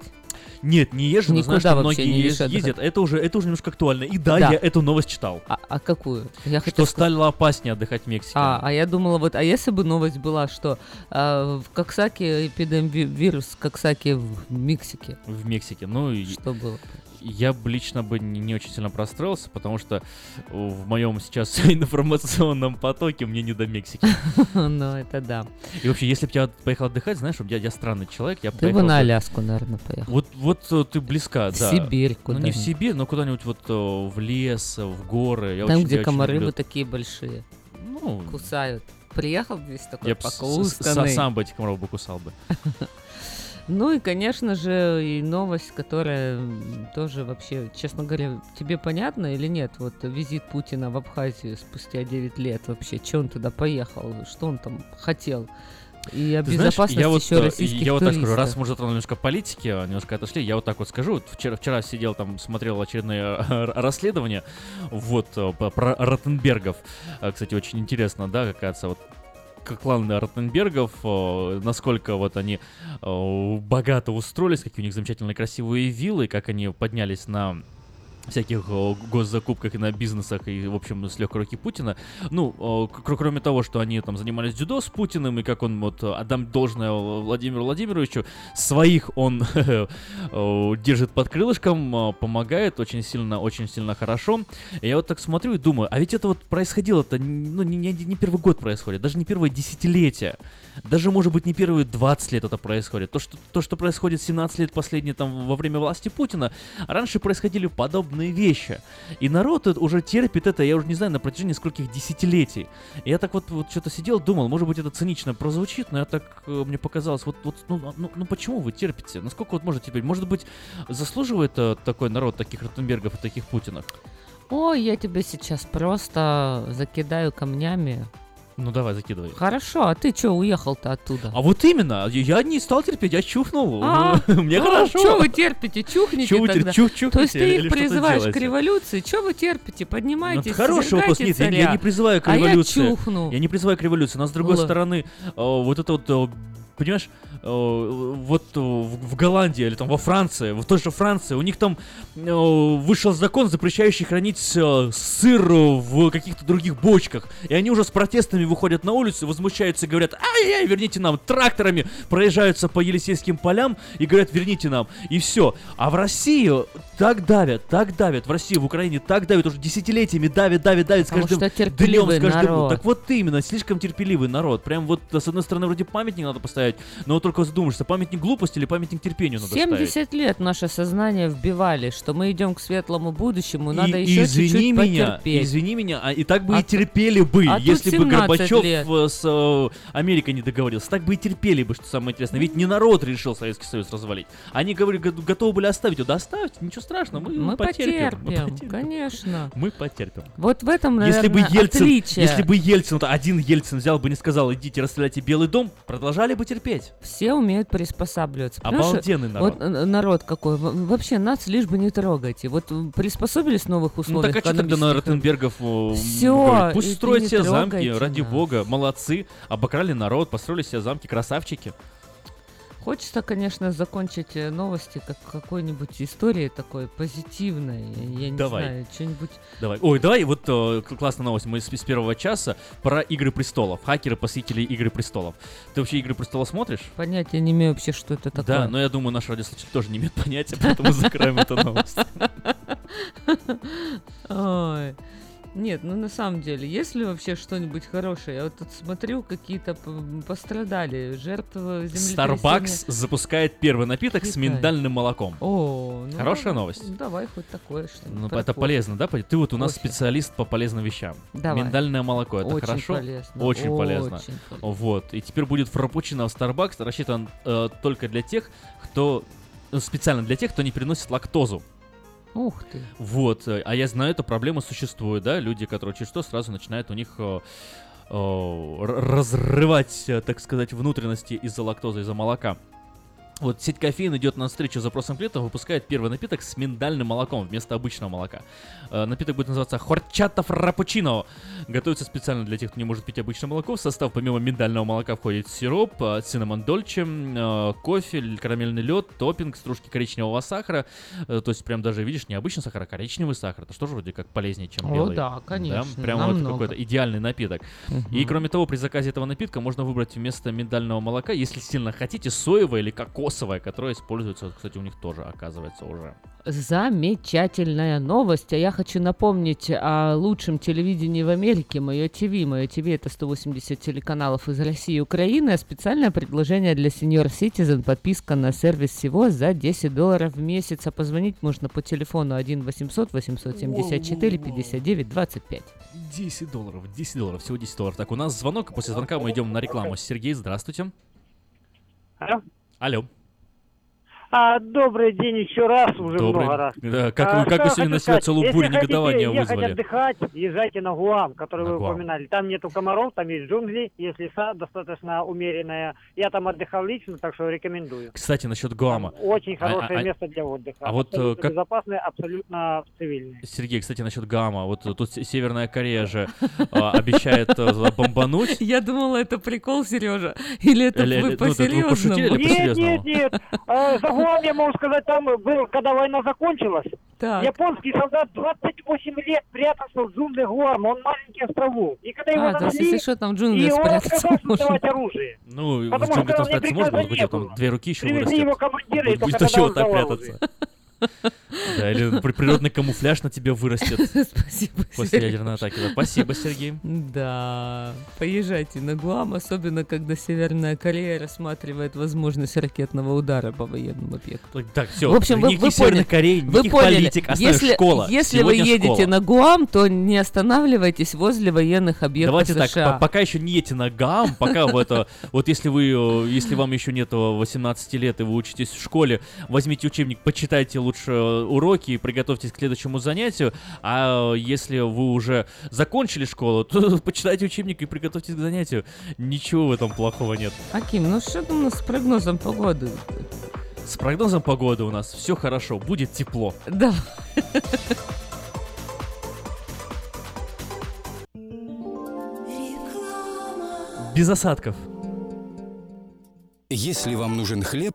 A: Нет, не езжу, но
B: Никуда
A: что
B: вообще
A: многие
B: не
A: ез-
B: едешь отдыхать.
A: ездят. Это уже, это уже немножко актуально. И да,
B: Да.
A: я эту новость читал.
B: А, А какую? Я
A: Что
B: сказать-
A: стало опаснее отдыхать в Мексике.
B: А, а я думала, вот, а если бы новость была, что а, в Коксаке эпидемвирус Коксаки в Мексике?
A: В Мексике. Ну, и
B: Что было?
A: Я бы лично бы не, не очень сильно простроился, потому что в моем сейчас информационном потоке мне не до Мексики.
B: Ну, это да.
A: И вообще, если бы я поехал отдыхать, знаешь, я, я странный человек, я
B: Ты бы на
A: бы-
B: Аляску, наверное, поехал.
A: Вот, вот э, ты близка,
B: В
A: да.
B: Сибирь
A: Ну, не в. Сибирь, но куда-нибудь вот э, в лес, э, в горы.
B: Там, где комары вот такие большие.
A: Ну,
B: Кусают. Приехал весь такой
A: Я
B: покусканный.
A: сам бы этих комаров бы кусал бы.
B: Ну и, конечно же, и новость, которая тоже вообще, честно говоря, тебе понятно или нет? Вот визит Путина в Абхазию спустя 9 лет вообще, че он туда поехал, что он там хотел? И о
A: Ты знаешь,
B: безопасности
A: я вот,
B: еще
A: э,
B: российских
A: я вот так скажу, раз
B: туристов.
A: мы уже затронули немножко политики, а, немножко отошли, я вот так вот скажу. Вот вчера, вчера сидел там, смотрел очередные э, расследования, вот, э, про Ротенбергов. Кстати, очень интересно, да, какая-то вот клан Ротенбергов, э, насколько вот они э, богато устроились, какие у них замечательные красивые виллы, как они поднялись на всяких э, госзакупках и на бизнесах, и, в общем, с легкой руки Путина. Ну, э, кроме того, что они там занимались дзюдо с Путиным, и как он, вот, э, отдам должное Владимиру Владимировичу, своих он держит под крылышком, помогает очень сильно, очень сильно хорошо. И я вот так смотрю и думаю, а ведь это вот происходило-то, ну, не, не, не первый год происходит, даже не первое десятилетие, даже, может быть, не первые 20 лет это происходит. То, что, то, что происходит 17 лет последние там во время власти Путина, раньше происходили подобные вещи. И народ уже терпит это, я уже не знаю, на протяжении скольких десятилетий. И я так вот, вот что-то сидел, думал, может быть, это цинично прозвучит, но я так, э, мне показалось, вот, вот ну, ну, ну почему вы терпите? Насколько вот можете теперь? Может быть, заслуживает э, такой народ таких Ротенбергов и таких Путинов?
B: Ой, я тебе сейчас просто закидаю камнями.
A: Ну давай, закидывай.
B: Хорошо, а ты что, уехал-то оттуда?
A: А вот именно, я не стал терпеть, я чухнул.
B: А,
A: Мне хорошо.
B: Что вы терпите? Чухните
A: Чё
B: тогда.
A: чух- чухните
B: То есть ты их призываешь к революции? Что вы терпите?
A: Ну,
B: Поднимайтесь,
A: это хороший вопрос. Нет, я, не призываю к
B: А
A: революции.
B: я чухну.
A: Я не призываю к революции. Но с другой стороны, э, вот это вот, э, понимаешь, вот э, в, Голландии или там во Франции, в той же Франции, у них там э, вышел закон, запрещающий хранить э, сыр в каких-то других бочках. И они уже с протестами выходят на улицу, возмущаются и говорят, ай-яй, верните нам. Тракторами проезжаются по Елисейским полям и говорят, верните нам. И все. А в России так давят, так давят. В России, в Украине так давят, уже десятилетиями давят, давят, давят с каждым днем, с каждым...
B: народ.
A: Так вот именно, слишком терпеливый народ. Прям вот, с одной стороны, вроде памятник надо поставить, но вот только задумаешься, памятник глупости или памятник терпению надо ставить.
B: 70 лет наше сознание вбивали, что мы идем к светлому будущему,
A: И-
B: надо
A: и
B: еще
A: извини
B: чуть-чуть
A: меня,
B: потерпеть.
A: извини меня, а и так бы
B: А
A: и терпели бы,
B: а
A: если бы
B: 17
A: Горбачев
B: лет.
A: э, с э, Америкой не договорился. Так бы и терпели бы, что самое интересное. Ведь не народ решил Советский Союз развалить. Они говорили, го- готовы были оставить его. Да оставьте, ничего страшного, мы,
B: Мы
A: потерпим. мы
B: потерпим,
A: потерпим.
B: конечно.
A: Мы потерпим.
B: Вот в этом,
A: Если бы
B: наверное,
A: Ельцин,
B: отличие.
A: если бы Ельцин, вот один Ельцин взял бы не сказал, идите расстреляйте Белый дом, продолжали бы терпеть.
B: Все умеют приспосабливаться. Понимаешь,
A: Обалденный народ.
B: Вот э, народ какой. Вообще нас лишь бы не трогайте. Вот приспособились в новых
A: Ну
B: условиях.
A: так а что тогда на? Ротенбергов э, говорить? Пусть строят себе замки, ради бога, молодцы, обокрали народ, построили себе замки, красавчики.
B: Хочется, конечно, закончить э, новости как какой-нибудь историей такой позитивной. Я не
A: Давай.
B: знаю, что-нибудь.
A: Давай. Ой, давай, вот э, классная новость. Мы с, с первого часа про Игры престолов. Хакеры посетили Игры престолов. Ты вообще Игры престолов смотришь?
B: Понятия не имею вообще, что это такое.
A: Да, но я думаю, наш радиослушатель тоже не имеет понятия, поэтому закроем эту новость.
B: Нет, ну на самом деле, есть ли вообще что-нибудь хорошее? Я вот тут смотрю, какие-то пострадали, жертвы землетрясения.
A: Starbucks запускает первый напиток с
B: Какая?
A: миндальным молоком.
B: О, ну
A: Хорошая
B: давай,
A: новость.
B: ну Давай хоть такое что-нибудь.
A: Ну,
B: про
A: это
B: кофе.
A: полезно, да? Ты вот у нас
B: Кофе.
A: специалист по полезным вещам.
B: Давай.
A: Миндальное молоко, это
B: Очень
A: хорошо?
B: полезно,
A: Очень полезно.
B: очень полезно.
A: Вот. И теперь будет фрапучино в Starbucks рассчитан э, только для тех, кто... ну, специально для тех, кто не переносит лактозу.
B: Ух ты.
A: Вот, э, а я знаю, эта проблема существует, да, люди, которые через что сразу начинают у них э, э, разрывать, так сказать, внутренности из-за лактозы, из-за молока. Вот сеть кофеин идет на встречу с запросом клиентов, выпускает первый напиток с миндальным молоком вместо обычного молока. Э, напиток будет называться хорчата фраппучино. Готовится специально для тех, кто не может пить обычное молоко. В состав помимо миндального молока входит сироп, э, циннамон дольче, э, кофе, карамельный лед, топпинг, стружки коричневого сахара. Э, то есть прям даже, видишь, не обычный сахар, а коричневый сахар. Это что же вроде как полезнее, чем
B: О,
A: белый.
B: да, конечно,
A: прям вот какой-то идеальный напиток. И
B: Мгм.
A: кроме того, при заказе этого напитка можно выбрать вместо миндального молока, если сильно хотите, соевое или кокосовое, которое используется, кстати, у них тоже оказывается уже.
B: Замечательная новость. А я хочу напомнить о лучшем телевидении в Америке, Мое ТВ. Мое ТВ это 180 телеканалов из России и Украины. А специальное предложение для Senior Citizen. Подписка на сервис всего за 10 долларов в месяц. А позвонить можно по телефону 1 800 874 59 25.
A: 10 долларов, 10 долларов, всего 10 долларов. Так, у нас звонок, и после звонка мы идем на рекламу. Сергей, здравствуйте.
K: Алло.
A: Алло.
K: А, добрый день еще раз, уже
A: Добрый.
K: много раз.
A: Да, как
K: А,
A: вы- как вы сегодня на себя целую
K: если
A: бурю
K: хотите
A: негодования
K: ехать
A: вызвали?
K: отдыхать, езжайте на Гуам, который
A: На
K: вы
A: Гуам.
K: упоминали. Там нету комаров, там есть джунгли, есть леса достаточно умеренная. Я там отдыхал лично, так что рекомендую.
A: Кстати, насчет Гуама.
K: Очень
A: А-
K: хорошее
A: а-
K: место для отдыха.
A: а вот, э,
K: абсолютно
A: как-
K: безопасное, абсолютно цивильное.
A: Сергей, кстати, насчет Гамма. Вот тут Северная Корея же а, обещает э, бомбануть.
B: Я думала, это прикол, Сережа. Или это вы
A: ну, или
K: Нет, нет, нет. Гуам, я могу сказать, там был, когда война закончилась,
B: Так.
K: японский солдат 28 лет прятался в джунглях Гуама, он маленький островок. И когда его
B: А, то есть,
K: нашли,
B: если что, там
K: и он отказался давать оружие.
A: Ну, и в
K: Потому
A: джунглях спрятаться можно,
K: не
A: там две руки еще
K: Привезли
A: вырастет.
K: его командира, и
A: Будет-
K: только тогда
A: чего
K: он давал
A: прятаться. Да, или при- природный камуфляж на тебе вырастет
B: Спасибо,
A: после ядерной атаки. Спасибо, Сергей.
B: Да, поезжайте на Гуам, особенно когда Северная Корея рассматривает возможность ракетного удара по военному объекту.
A: Так, все,
B: В общем, вы, вы
A: Северной
B: поняли.
A: Кореи,
B: Вы поняли.
A: политик, оставим
B: если,
A: школа.
B: Если
A: Сегодня
B: вы едете
A: школа.
B: на Гуам, то не останавливайтесь возле военных объектов
A: Давайте так,
B: США.
A: по- пока еще не едете на ГАМ, пока в это, вот если вы, э, если вам еще нет 18 лет и вы учитесь в школе, возьмите учебник, почитайте лучше э, уроки и приготовьтесь к следующему занятию, а э, если вы уже закончили школу, то почитайте учебник и приготовьтесь к занятию. Ничего в этом плохого нет.
B: Аким, ну что там у нас с прогнозом погоды?
A: С прогнозом погоды у нас все хорошо, будет тепло.
B: Да.
A: Без осадков.
U: Если вам нужен хлеб,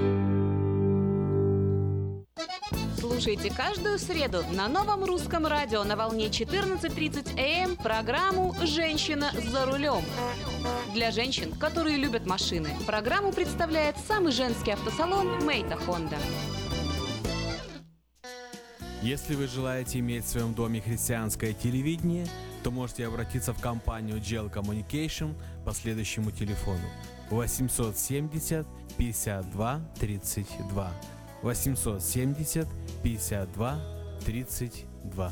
E: Слушайте каждую среду на новом русском радио на волне 14.30 АМ программу «Женщина за рулем». Для женщин, которые любят машины, программу представляет самый женский автосалон «Мейта Хонда».
V: Если вы желаете иметь в своем доме христианское телевидение, то можете обратиться в компанию GL Communication по следующему телефону 870 52 32 870 52 32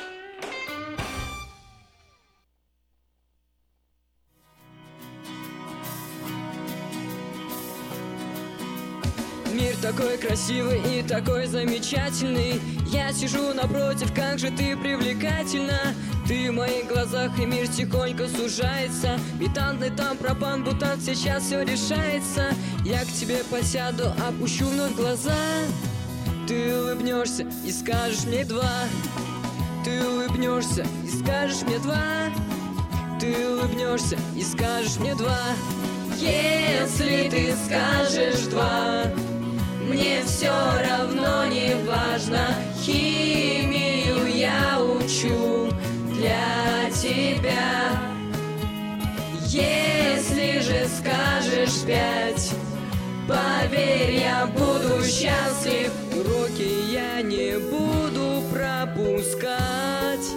W: Мир такой красивый и такой замечательный. Я сижу напротив, как же ты привлекательна. Ты в моих глазах и мир тихонько сужается. Метантный там пропан, бутан, сейчас все решается. Я к тебе посяду, опущу вновь глаза. Ты улыбнешься и скажешь мне два. Ты улыбнешься и скажешь мне два. Ты улыбнешься и скажешь мне два. Если ты скажешь два Поверь, я буду счастлив. Уроки я не буду пропускать.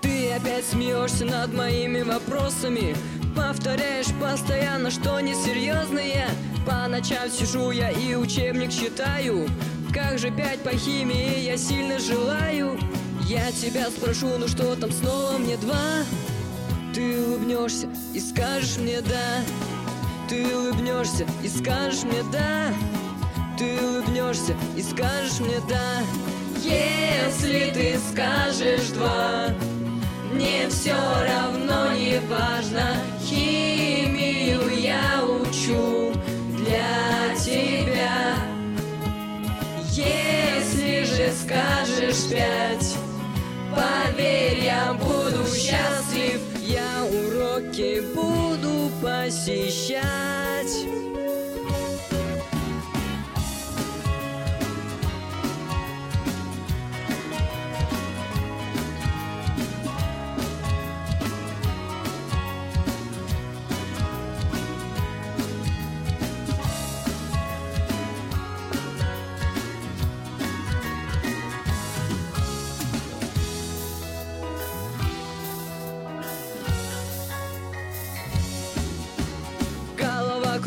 W: Ты опять смеешься над моими вопросами. Повторяешь постоянно, что несерьезные. По ночам сижу я и учебник читаю. Как же пять по химии я сильно желаю. Я тебя спрошу, ну что там снова мне два? Ты улыбнешься и скажешь мне да Ты улыбнешься и скажешь мне да Ты улыбнешься и скажешь мне да Если ты скажешь два мне все равно не важно Химию я учу для тебя. Если же скажешь пять Поверь, я буду счастлив Я уроки буду посещать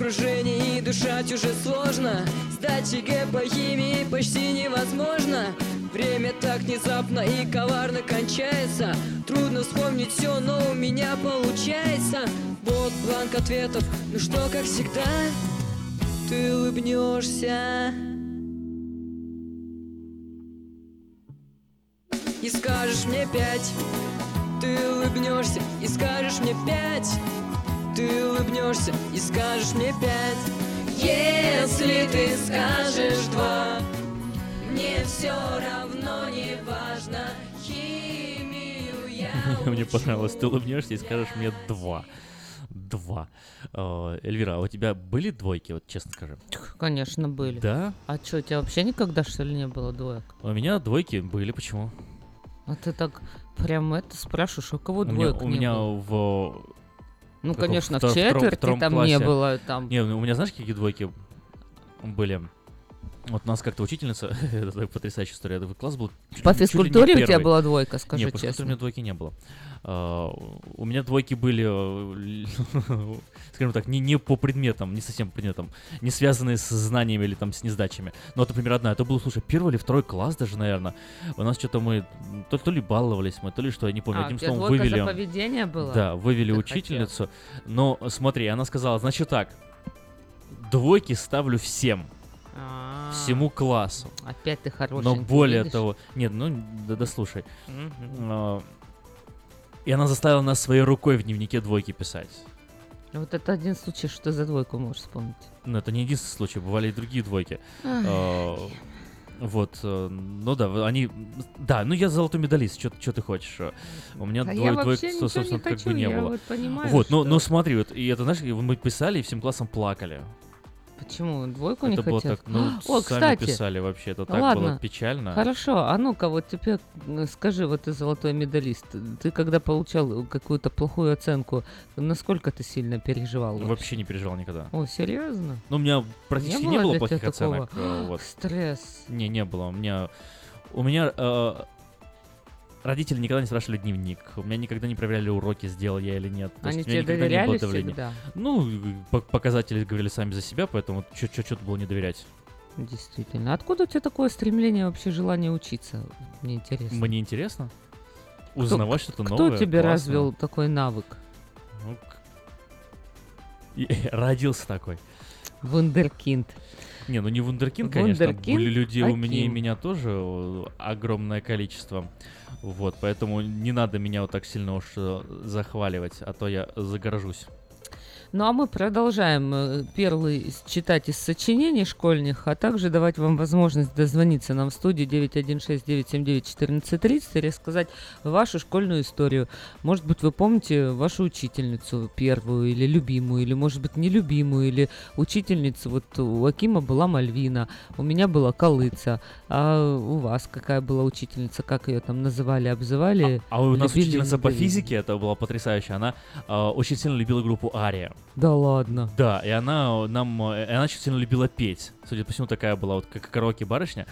W: Головокружение и дышать уже сложно. Сдать ЕГЭ по химии почти невозможно. Время так внезапно и коварно кончается. Трудно вспомнить все, но у меня получается. Вот бланк ответов, ну что, как всегда? Ты улыбнешься. И скажешь мне пять. Ты улыбнешься. И скажешь мне пять ты улыбнешься и скажешь мне пять Если ты скажешь два Мне все равно не важно Химию я
A: Мне понравилось, ты улыбнешься и скажешь мне два. Два. Э, Эльвира, а у тебя были двойки, вот честно скажи?
B: Конечно, были.
A: Да?
B: А что, у тебя вообще никогда, что ли, не было двоек?
A: У меня двойки были, почему?
B: А ты так прям это спрашиваешь, у кого
A: У меня,
B: двоек
A: у
B: не
A: меня
B: было?
A: в...
B: Ну,
A: каком-
B: конечно, в
A: втором-
B: четверти
A: втором
B: там не
A: классе-
B: было, там-
A: Не, у меня, знаешь, какие двойки были? Вот у нас как-то учительница, это потрясающая история, класс был
B: По
A: не
B: физкультуре у тебя была двойка, скажи
A: Нет, по физкультуре
B: честно?
A: у меня двойки не было. А, У меня двойки были, э, скажем так, не, не по предметам, не совсем по предметам, не связанные с знаниями или там с несдачами. Но вот, например, одна, это был, слушай, первый или второй класс даже, наверное. У нас что-то мы, то, то ли баловались мы, то ли что, я не помню.
B: А,
A: Одним словом, вывели...
B: поведение была?
A: Да, вывели
B: Ты
A: учительницу. Но смотри, она сказала, значит так, двойки ставлю всем.
B: А,
A: Всему классу.
B: Опять ты хороший.
A: Но более того, нет, ну да, да слушай.
B: Мгм.
A: А, И она заставила нас своей рукой в дневнике двойки писать.
B: Вот это один случай, что за двойку можешь вспомнить.
A: Но это не единственный случай, бывали и другие двойки. А, Вот, э, ну да, они, да, ну я золотой медалист, что ты хочешь? э, У меня
B: А
A: двое,
B: я
A: двое, собственно,
B: не
A: как
B: хочу,
A: бы не
B: я
A: было.
B: вот понимаю,
A: вот, ну,
B: что-
A: ну смотри, вот, и это, знаешь, мы писали, и всем классом плакали.
B: Почему? Двойку не
A: это было
B: хотят?
A: так, ну,
B: О,
A: сами
B: кстати.
A: писали вообще, это так
B: Ладно.
A: было печально.
B: Хорошо, а ну-ка вот теперь м, скажи, вот ты золотой медалист, ты когда получал какую-то плохую оценку, насколько ты сильно переживал?
A: Вообще не переживал никогда.
B: О, серьезно?
A: Ну, у меня практически не
B: было
A: было,
B: для
A: плохих
B: такого?
A: оценок. э, вот.
B: Стресс.
A: Не, не было. У меня, у меня э, родители никогда не спрашивали дневник. У меня никогда не проверяли уроки, сделал я или нет. То
B: Они
A: есть у меня
B: тебе
A: никогда не было
B: доверяли всегда?
A: Ну, по- показатели говорили сами за себя, поэтому что тут было не доверять.
B: Действительно. Откуда у тебя такое стремление, вообще желание учиться? Мне интересно.
A: Мне интересно
B: Кто-
A: узнавать что-то
B: Кто
A: новое.
B: тебе
A: классно.
B: развил такой навык?
A: Ну, и- родился такой.
B: Вундеркинд.
A: Не, ну не вундеркинд, конечно.
B: Вундеркинд
A: Были люди умнее
B: Аким.
A: меня тоже огромное количество. Вот, поэтому не надо меня вот так сильно уж э, захваливать, а то я загоржусь.
B: Ну а мы продолжаем э, первый из- читать из сочинений школьных, а также давать вам возможность дозвониться нам в студию 916-979-1430 и рассказать вашу школьную историю. Может быть, вы помните вашу учительницу первую или любимую, или, может быть, нелюбимую, или учительницу. Вот у Акима была Мальвина, у меня была Калыца, а у вас какая была учительница, как ее там называли, обзывали?
A: А у нас
B: любили,
A: учительница по физике, это была потрясающая, она э, очень сильно любила группу Ария.
B: Да ладно.
A: Да, и она нам, э, она очень сильно любила петь. Судя по всему, такая была вот как караоке барышня.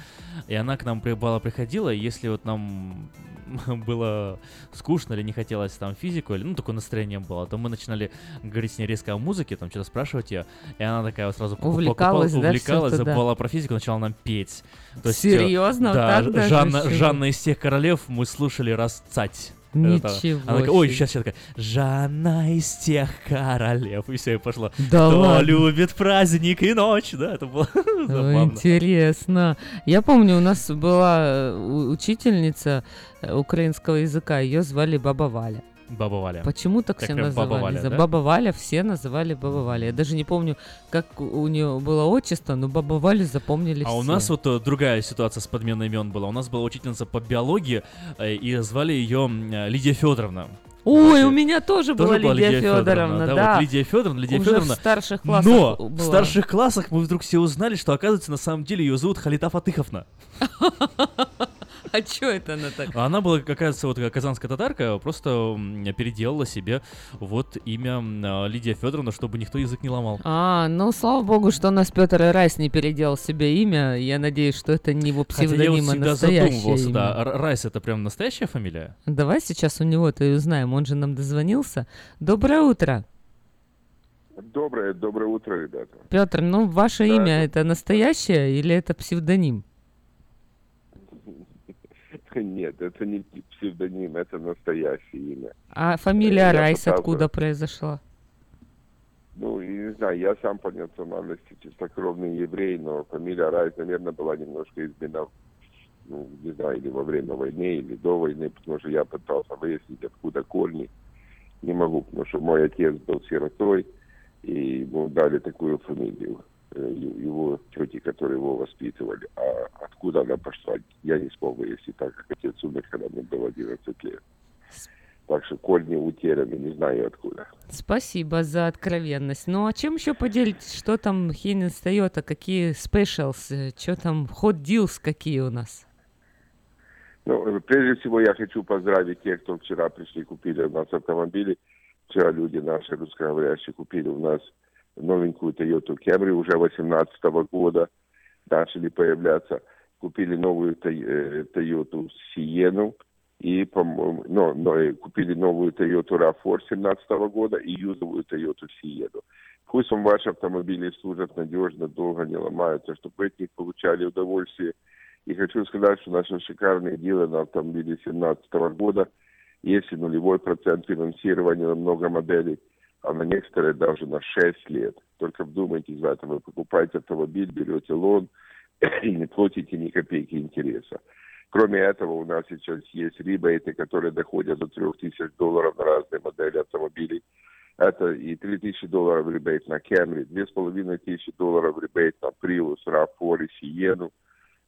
A: И она к нам при- бывало приходила, и если вот нам было скучно или не хотелось там физику, или ну такое настроение было, то мы начинали говорить с ней резко о музыке, там что-то спрашивать ее, и она такая вот сразу покупала-
B: Увлекалась, да,
A: увлекалась,
B: всё-то, да.
A: забывала про физику, начала нам петь. То есть, э,
B: Серьезно?
A: Да,
B: Так
A: Жанна? Жанна из тех королев мы слушали раз цать.
B: Ничего
A: Она такая, ой, сейчас, сейчас такая, Жанна из тех королев. И все, и пошло.
B: Да
A: Кто
B: ладно?
A: любит праздник и ночь, да, это было забавно.
B: Интересно. Я помню, у нас была э, учительница э, украинского языка, ее звали Баба Валя.
A: Баба Валя.
B: Почему так все называли?
A: Баба Валя,
B: За
A: да?
B: Баба Валя все называли Баба Валя. Я даже не помню, как у- нее было отчество, но Баба Валю запомнили
A: А
B: все.
A: у нас вот э, другая ситуация с подменой имен была. У нас была учительница по биологии, э, и звали ее м, Лидия Федоровна.
B: Ой, у меня тоже, была
A: была
B: Лидия Федоровна, да.
A: вот Лидия Федоровна, Лидия
B: Уже
A: Федоровна.
B: в старших классах
A: Но
B: была.
A: в старших классах мы вдруг все узнали, что, оказывается, на самом деле ее зовут Халита Фатыховна.
B: А чё это она так?
A: А Она была, оказывается, вот казанская татарка, просто переделала себе вот имя а, Лидия Федоровна, чтобы никто язык не ломал.
B: А, ну слава богу, что у нас Петр Райс не переделал себе имя. Я надеюсь, что это не его
A: Хотя я вот
B: псевдоним, а
A: всегда
B: настоящее
A: задумывался,
B: имя.
A: да, Райс это прям настоящая фамилия?
B: Давай сейчас у него-то и узнаем. Он же нам дозвонился. Доброе утро.
X: Доброе, доброе утро, ребята.
B: Петр, ну ваше имя это настоящее или это псевдоним?
X: Нет, это не псевдоним, это настоящее имя.
B: А фамилия
X: Я
B: Райс
X: пытался-
B: откуда произошла?
X: Ну, и не знаю, я сам по национальности чистокровный еврей, но фамилия Райс, наверное, была немножко изменена, ну, не знаю, или во время войны, или до войны, потому что я пытался выяснить, откуда корни. Не могу, потому что мой отец был сиротой, и ему дали такую фамилию его тети, которые его воспитывали. А откуда она пошла, я не смог выяснить, так как отец умер, когда мне было 11 лет. Так что корни утеряны, не знаю откуда.
B: Спасибо за откровенность. Ну а чем еще поделитесь? Что там Хейнес Тойота? Какие спешалс? Что там ход deals какие у нас?
X: Ну, э, прежде всего я хочу поздравить тех, кто вчера пришли, купили у нас автомобили. Вчера люди наши русскоговорящие купили у нас новенькую Toyota Camry уже 18 года. Начали появляться. Купили новую э, Toyota Sienna. И, по-моему, но, но, э, купили новую Toyota RAV4 17 года и юзовую Toyota Sienna. Пусть вам ваши автомобили служат надежно, долго не ломаются, чтобы от них получали удовольствие. И хочу сказать, что наши шикарные дилы на автомобиле 2017 года есть и нулевой процент финансирования на много моделей, а на некоторые даже на 6 лет. Только вдумайтесь в это. Вы покупаете автомобиль, берете лон и не платите ни копейки интереса. Кроме этого, у нас сейчас есть ребейты, которые доходят до 3000 долларов на разные модели автомобилей. Это и 3000 долларов ребейт на Camry, 2500 долларов ребейт на Prius, RAV4 и Sienna.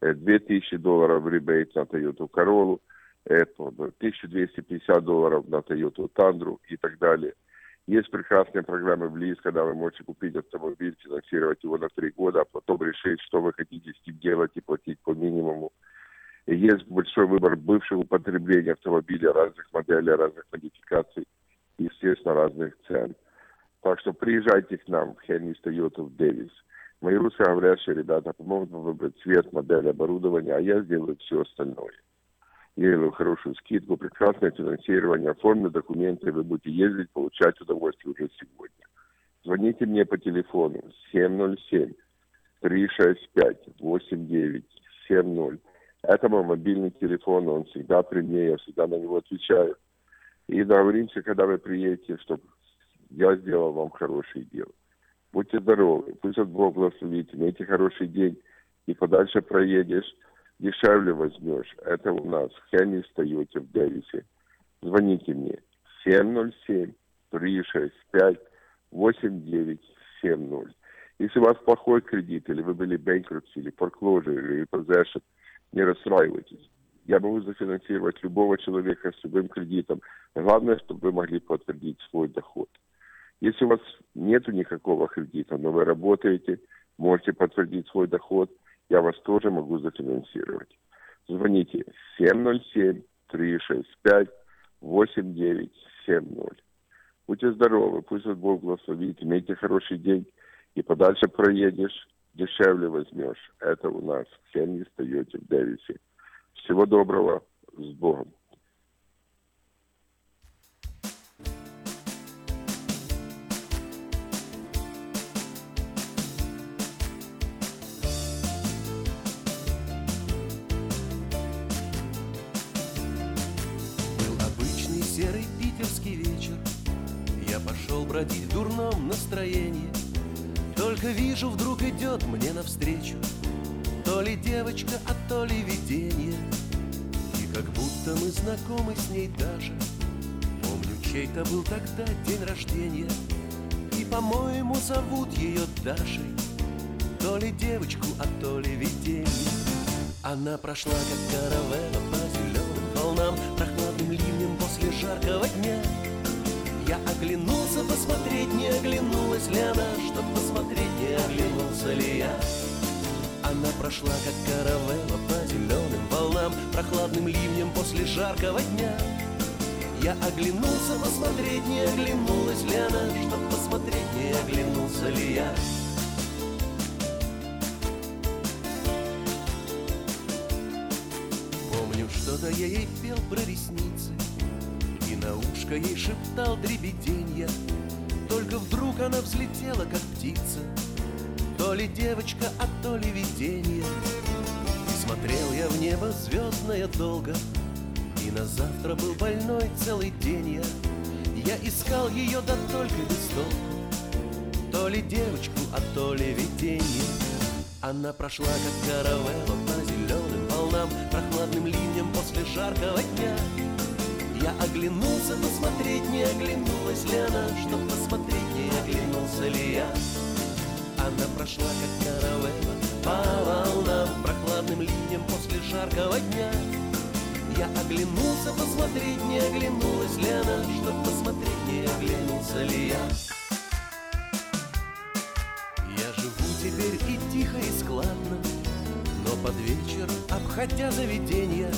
X: э, 2000 долларов ребейт на Toyota Corolla, это 1250 долларов на Toyota Tundra и так далее. Есть прекрасные программы в ЛИС, когда вы можете купить автомобиль, финансировать его на три года, а потом решить, что вы хотите с ним делать и платить по минимуму. И есть большой выбор бывшего употребления автомобиля разных моделей, разных модификаций естественно, разных цен. Так что приезжайте к нам в Хеннис Toyota в Дэвис. Мои русскоговорящие ребята помогут вам выбрать цвет, модель, оборудование, а я сделаю все остальное. Я делаю хорошую скидку, прекрасное финансирование, оформлю документы, вы будете ездить, получать удовольствие уже сегодня. Звоните мне по телефону 707 365 8970. Это мой мобильный телефон, он всегда при мне, я всегда на него отвечаю. И договоримся, когда вы приедете, чтобы я сделал вам хорошее дело. Будьте здоровы, пусть от Бог благословит, имейте хороший день, и подальше проедешь, дешевле возьмешь. Это у нас в Хенни Тойоте в Дэвисе. Звоните мне 707-365-8970. Если у вас плохой кредит, или вы были bankruptcy, или foreclosure, или possession, не расстраивайтесь. Я могу зафинансировать любого человека с любым кредитом. Главное, чтобы вы могли подтвердить свой доход. Если у вас нет никакого кредита, но вы работаете, можете подтвердить свой доход, я вас тоже могу зафинансировать. Звоните 707-365-8970. Будьте здоровы, пусть вас Бог благословит, имейте хороший день, и подальше проедешь, дешевле возьмешь. Это у нас в Хенни Тойоте в Дэвисе. Всего доброго, с Богом.
Y: Бродить в дурном настроении. Только вижу, вдруг идет мне навстречу То ли девочка, а то ли видение. И как будто мы знакомы с ней даже. Помню, чей-то был тогда день рождения. И, по-моему, зовут ее Дашей. То ли девочку, а то ли видение. Она прошла, как каравелла по зеленым волнам Прохладным ливнем после жаркого дня Я оглянулся посмотреть, не оглянулась ли она Чтоб посмотреть, не оглянулся ли я. Она прошла, как каравелла по зеленым волнам Прохладным ливнем после жаркого дня. Я оглянулся посмотреть, не оглянулась ли она Чтоб посмотреть, не оглянулся ли я. Помню, что-то я ей пел про ресницы ушко ей шептал дребеденья Только вдруг она взлетела, как птица То ли девочка, а то ли видение. Смотрел я в небо звездное долго И на завтра был больной целый день я. Я искал ее, да только без толку То ли девочку, а то ли видение. Она прошла, как каравелла по зеленым волнам Прохладным ливнем после жаркого дня Я оглянулся посмотреть, не оглянулась ли она Чтоб посмотреть, не оглянулся ли я. Она прошла, как каравелла по волнам Прохладным ливнем после жаркого дня. Я оглянулся посмотреть, не оглянулась ли она Чтоб посмотреть, не оглянулся ли я. Я живу теперь и тихо, и складно Но под вечер, обходя заведенья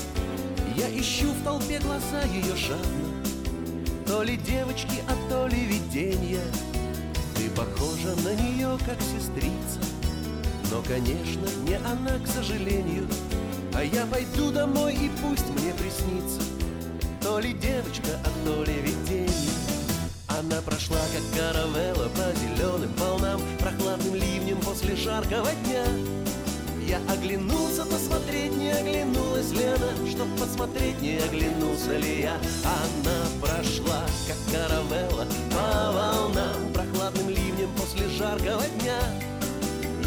Y: Я ищу в толпе глаза ее жадно То ли девочки, а то ли виденья. Ты похожа на нее, как сестрица. Но, конечно, не она, к сожалению. А я пойду домой и пусть мне приснится. То ли девочка, а то ли виденье она прошла, как каравелла по зеленым волнам Прохладным ливнем после жаркого дня Я оглянулся посмотреть, не оглянулась ли она Чтоб посмотреть, не оглянулся ли я. Она прошла, как каравелла по волнам. Прохладным ливнем после жаркого дня.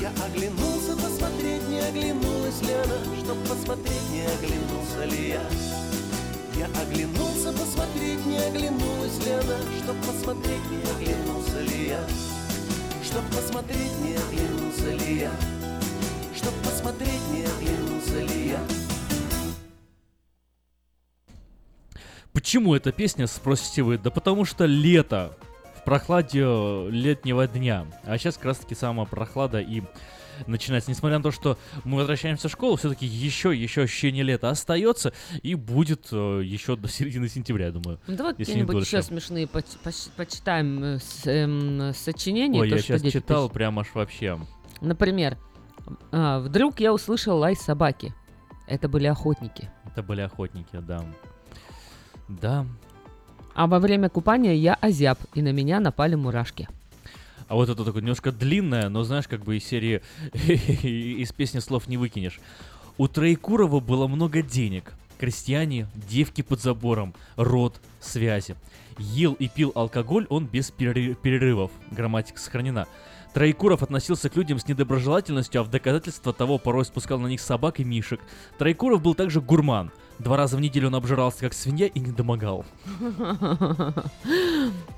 Y: Я оглянулся посмотреть, не оглянулась ли она Чтоб посмотреть, не оглянулся ли я. Я оглянулся посмотреть, не оглянулась ли она Чтоб посмотреть, не оглянулся ли я. Чтоб посмотреть, не оглянулся ли я Чтоб посмотреть, не оглянулся
A: Почему эта песня, спросите вы? Да потому что лето. В прохладе э, летнего дня. А сейчас как раз таки самая прохлада и начинается. Несмотря на то, что мы возвращаемся в школу, все-таки еще, еще ощущение лета остается и будет э, еще до середины сентября, я думаю.
B: Ну, давай какие-нибудь еще смешные поч- поч- почитаем э, с- эм, сочинения.
A: Ой,
B: то,
A: я
B: что
A: сейчас читал
B: пишут.
A: прям аж вообще.
B: Например, а, вдруг я услышал лай собаки. Это были охотники.
A: Это были охотники, да. Да.
B: А во время купания я озяб, и на меня напали мурашки.
A: А вот это такое немножко длинное, но знаешь, как бы из серии из песни слов не выкинешь. У Троекурова было много денег. Крестьяне, девки под забором, род, связи. Ел и пил алкоголь он без переры- перерывов. Грамматика сохранена. Троекуров относился к людям с недоброжелательностью, а в доказательство того порой спускал на них собак и мишек. Троекуров был также гурман. Два раза в неделю он обжирался как свинья и не домогал.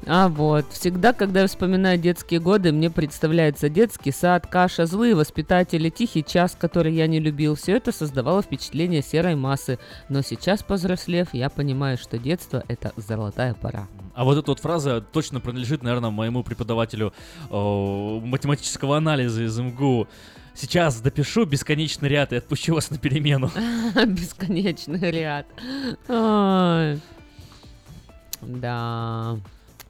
B: А вот, всегда, когда я вспоминаю детские годы, мне представляется детский сад, каша, злые воспитатели, тихий час, который я не любил. Все это создавало впечатление серой массы. Но сейчас, повзрослев, я понимаю, что детство — это золотая пора.
A: А вот эта вот фраза точно принадлежит, наверное, моему преподавателю э, математического анализа из МГУ. Сейчас допишу бесконечный ряд и отпущу вас на перемену.
B: Бесконечный ряд. Да.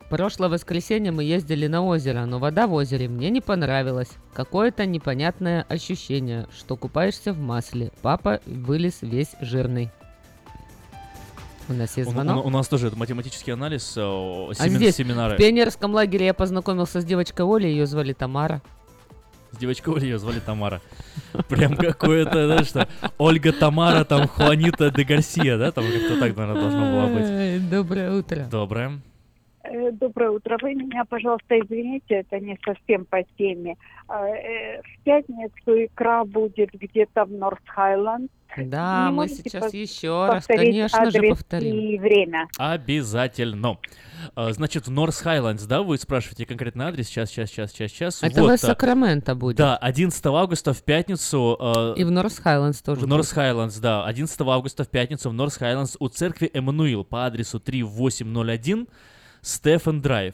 B: Прошлое воскресенье мы ездили на озеро, но вода в озере мне не понравилась. Какое-то непонятное ощущение, что купаешься в масле. Папа вылез весь жирный. У нас есть
A: У,
B: звонок.
A: у- у нас тоже это математический анализ, э,
B: А
A: семин-
B: здесь,
A: семинары.
B: в пионерском лагере я познакомился с девочкой Олей, ее звали Тамара.
A: С девочкой Олей ее звали Тамара. Прям какое-то, знаешь, что Ольга Тамара, там Хуанита де Гарсия, да? Там как-то так, наверное, должно было быть.
B: Доброе утро.
A: Доброе.
Z: Э, Доброе утро. Вы меня, пожалуйста, извините, это не совсем по теме. А, э, В пятницу икра будет где-то в Норth Хайленд.
B: Да,
Z: Не
B: мы сейчас еще раз, конечно же, повторим.
Z: И время.
A: Обязательно. А, Значит, в North Highlands, да, вы спрашиваете конкретный адрес? Сейчас, сейчас, сейчас, сейчас, сейчас.
B: Это
A: Вот,
B: в
A: а,
B: Сакраменто будет.
A: Да, 11 августа в пятницу. э,
B: И в North Highlands тоже.
A: В North Highlands, да. 11 августа в пятницу в North Highlands у церкви Эммануил по адресу 3801 Стефан Драйв.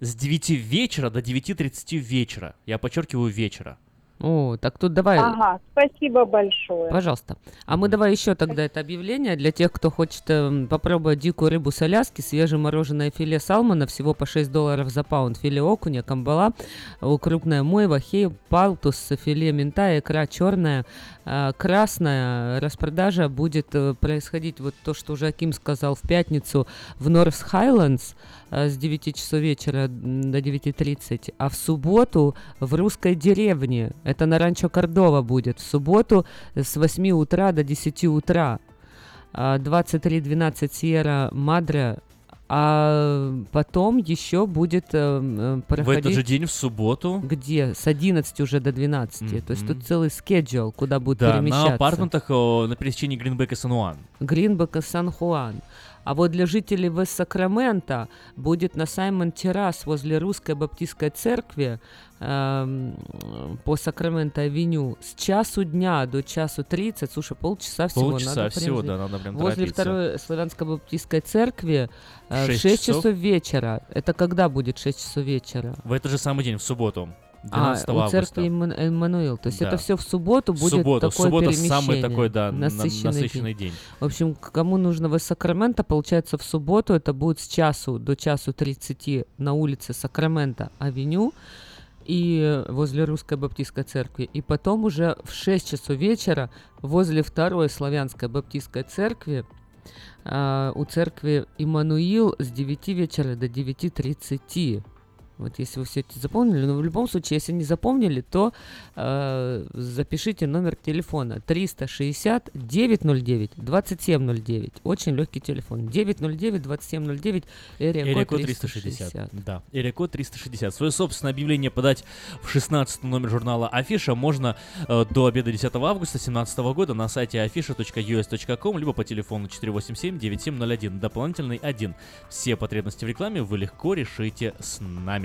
A: С 9 вечера до 9.30 вечера. Я подчеркиваю вечера.
B: О, так тут давай,
Z: Ага, спасибо большое.
B: пожалуйста. А мы давай еще тогда это объявление для тех, кто хочет эм, попробовать дикую рыбу с Аляски, свежемороженое филе салмона, всего по 6 долларов за паунд, филе окуня, камбала, э, крупная мойва, хей, палтус, филе мента, икра черная, э, красная. Распродажа будет э, происходить, вот то, что уже Аким сказал, в пятницу в Норс Хайлендс с 9 часов вечера до 9.30, а в субботу в русской деревне, это на Ранчо Кордова будет, в субботу с 8 утра до 10 утра, А, 23.12 Сьерра Мадре, а потом еще будет э, э,
A: В
B: проходить...
A: этот же день, в субботу.
B: Где? С 11 уже до 12. То есть тут целый скеджул, куда будут
A: Да,
B: перемещаться.
A: на апартментах о, на пересечении Гринбека и Сан-Уан.
B: Гринбек и Сан-Хуан. А вот для жителей Вест-Сакрамента будет на Саймон Террас возле Русской Баптистской церкви эм, по Сакраменто-авеню с часу дня до часу 30, слушай, полчаса всего.
A: Полчаса
B: надо прям
A: всего,
B: взять.
A: да, надо прям
B: Возле
A: торопиться.
B: второй Славянской Баптистской церкви э, в
A: Шесть
B: 6
A: часов.
B: часов вечера. Это когда будет 6 часов вечера?
A: В этот же самый день, в субботу.
B: А,
A: 12
B: у
A: августа.
B: церкви Эмман- Эммануил. То есть
A: Да.
B: это все в субботу будет
A: субботу.
B: Такое
A: субботу
B: перемещение.
A: самый такой, да, на-
B: насыщенный,
A: насыщенный день.
B: В общем, кому нужно в Сакраменто, получается, в субботу это будет с часу до часу 30 на улице Сакраменто Авеню и э, возле Русской Баптистской церкви. И потом уже в 6 часов вечера возле второй Славянской Баптистской церкви а, у церкви Иммануил с 9 вечера до 9.30. Вот если вы все это запомнили, но в любом случае, если не запомнили, то э, запишите номер телефона 360 909 2709. Очень легкий телефон. 909 2709
A: Эрия код 360. Да, Эрия код 360. Свое собственное объявление подать в 16 номер журнала Афиша можно э, до обеда 10 августа 2017 года на сайте afisha.us.com либо по телефону 487-9701, дополнительный 1. Все потребности в рекламе вы легко решите с нами.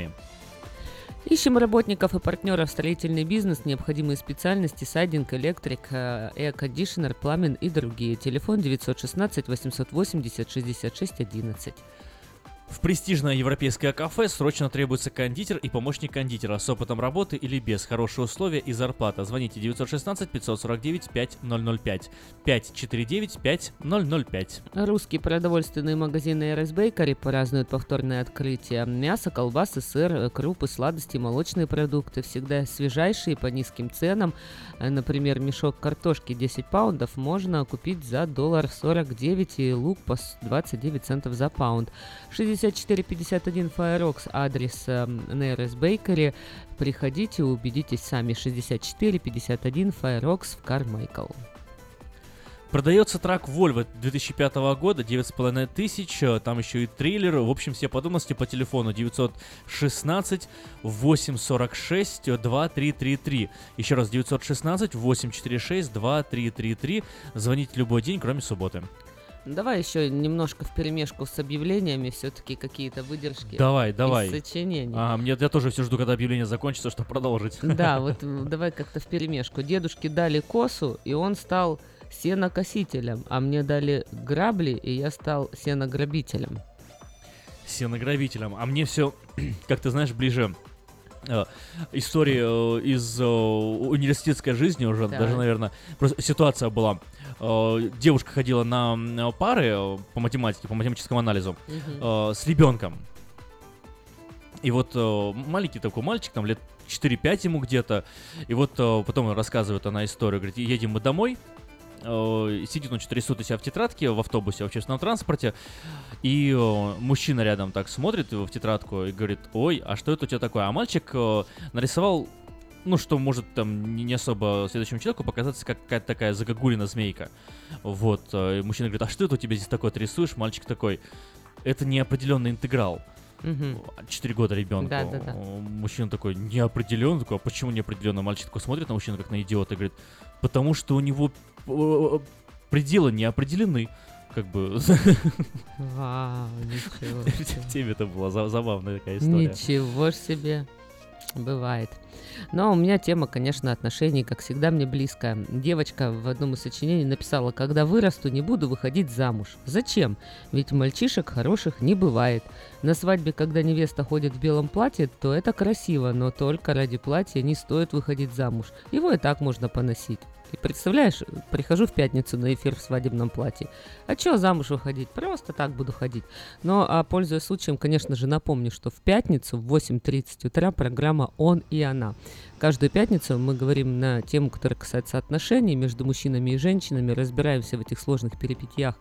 B: Ищем работников и партнеров в строительный бизнес, необходимые специальности, сайдинг, электрик, э, эйр-кондишнер, пламен и другие. Телефон 916 880 66 11.
A: В престижное европейское кафе срочно требуется кондитер и помощник кондитера с опытом работы или без, хорошие условия и зарплата. Звоните 916 549 5005 549 5005.
B: Русские продовольственные магазины RS Bakery празднуют повторное открытие. Мясо, колбасы, сыр, крупы, сладости, молочные продукты всегда свежайшие по низким ценам. Например, мешок картошки 10 паундов можно купить за доллар 49 и лук по с- 29 центов за паунд. 6451 Firefox адрес э, RS Bakery. Приходите, убедитесь сами. 6451 Firefox в Кармайкл.
A: Продается трак Volvo 2005 года, 9,5 тысяч, там еще и трейлер, в общем, все подробности по телефону 916 846 2333. Еще раз, 916 846 2333. Звоните любой день, кроме субботы.
B: Давай еще немножко в перемешку с объявлениями, все-таки какие-то выдержки.
A: Давай,
B: из
A: давай.
B: сочинений.
A: А, мне, я тоже все жду, когда объявление закончится, чтобы продолжить.
B: Да, вот давай как-то в перемешку. Дедушке дали косу, и он стал сенокосителем, а мне дали грабли, и я стал сенограбителем.
A: сенограбителем. А мне все, как ты знаешь, ближе э, истории э, из э, университетской жизни уже,
B: Так.
A: даже, наверное, просто ситуация была. Э, девушка ходила на м, пары э, по математике, по математическому анализу э, с ребенком. И вот э, маленький такой мальчик, там лет 4-5 ему где-то. И вот э, потом рассказывает она историю, говорит, едем мы домой, э, сидит он что-то рисует у себя в тетрадке в автобусе, в общественном транспорте, и э, мужчина рядом так смотрит в тетрадку и говорит, ой, а что это у тебя такое? А мальчик э, нарисовал, ну, что может там не особо следующему человеку показаться, как какая-то такая загогулина змейка. Вот, э, и мужчина говорит, а что это у тебя здесь такое, рисуешь? Мальчик такой, это неопределенный интеграл.
B: Мгм.
A: 4 года ребенку.
B: Да-да-да.
A: Мужчина такой, неопределенный, такой, а почему неопределенный? Мальчик такой смотрит на мужчину как на идиота и говорит, потому что у него э, пределы не определены. Как бы
B: Вау, ничего
A: в теме это была за- забавная такая история.
B: Ничего себе. Бывает. Но у меня тема, конечно, отношений, как всегда, мне близкая. Девочка в одном из сочинений написала, когда вырасту, не буду выходить замуж. Зачем? Ведь мальчишек хороших не бывает. На свадьбе, когда невеста ходит в белом платье, то это красиво, но только ради платья не стоит выходить замуж. Его и так можно поносить. И представляешь, прихожу в пятницу на эфир в свадебном платье. А чё замуж выходить? Просто так буду ходить. Но, а пользуясь случаем, конечно же, напомню, что в пятницу в 8.30 утра программа «Он и она». Каждую пятницу мы говорим на тему, которая касается отношений между мужчинами и женщинами, разбираемся в этих сложных перипетиях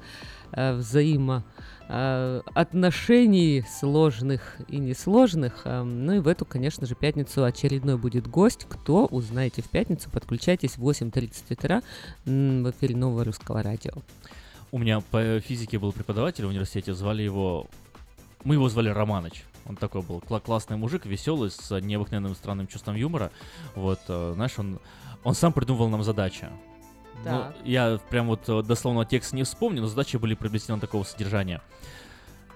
B: э, взаимо отношений сложных и несложных. Э, Ну и в эту, конечно же, пятницу очередной будет гость. Кто, узнаете в пятницу. Подключайтесь в 8.30 утра в эфире Нового Русского Радио.
A: У меня по физике был преподаватель в университете, звали его... Мы его звали Романыч. Он такой был кла- классный мужик, веселый, с необыкновенным странным чувством юмора. Вот, э, знаешь, он, он сам придумывал нам задачи. Ну, я прям вот э, дословно текст не вспомню, но задачи были приблизительно такого содержания.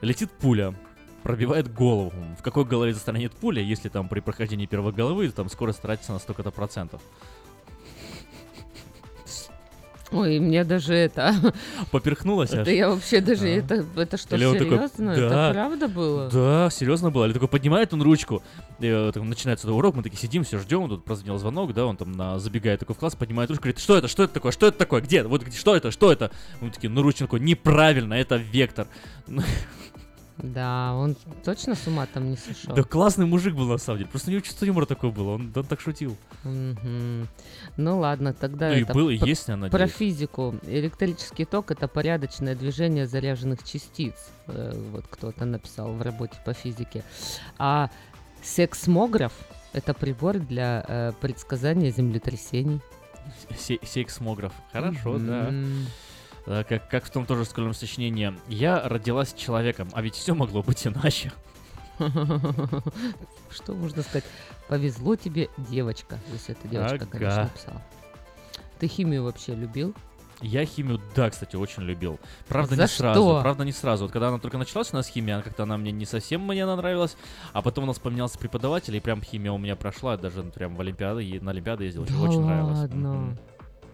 A: Летит пуля, пробивает голову. В какой голове застрянет пуля, если там при прохождении первой головы там скорость тратится на столько-то процентов?
B: Ой, мне даже это...
A: Поперхнулась аж?
B: Да я вообще даже...
A: А.
B: Это, это что,
A: Или он такой,
B: серьезно? Это
A: «Да,
B: правда было?
A: Да, серьезно было. Или такой поднимает он ручку, и, э, там начинается этот урок, мы такие сидим, все ждем, тут прозвенел звонок, да, он там на, забегает такой в класс, поднимает ручку, говорит, что это, что это такое, что это такое, где, вот где, что это, что это? Мы такие, ну такой, неправильно, это вектор.
B: Да, он точно с ума там не сошел.
A: Да классный мужик был на самом деле, просто у него чувство юмора такое было, он, он так шутил.
B: Мгм. Ну ладно, тогда
A: Ну и
B: это
A: был, и есть, я
B: про
A: надеюсь.
B: физику. Электрический ток это порядочное движение заряженных частиц. Э, Вот кто-то написал в работе по физике. А сексмограф это прибор для э, предсказания землетрясений.
A: Се- Сейксмограф. Хорошо.
B: Мгм.
A: Да, Как, как в том тоже школьном сочинении. Я родилась человеком, а ведь все могло быть иначе.
B: Что можно сказать? Повезло тебе, девочка, если это девочка, конечно,
A: Ага.
B: написала. Ты химию вообще любил?
A: Я химию, да, кстати, очень любил. Правда,
B: За
A: не сразу.
B: что?
A: Правда, не сразу. Вот когда она только началась у нас химия, она как-то она мне не совсем мне она нравилась. А потом у нас поменялся преподаватель, и прям химия у меня прошла. Даже прям в Олимпиады, на Олимпиады ездил.
B: Да
A: очень нравилось.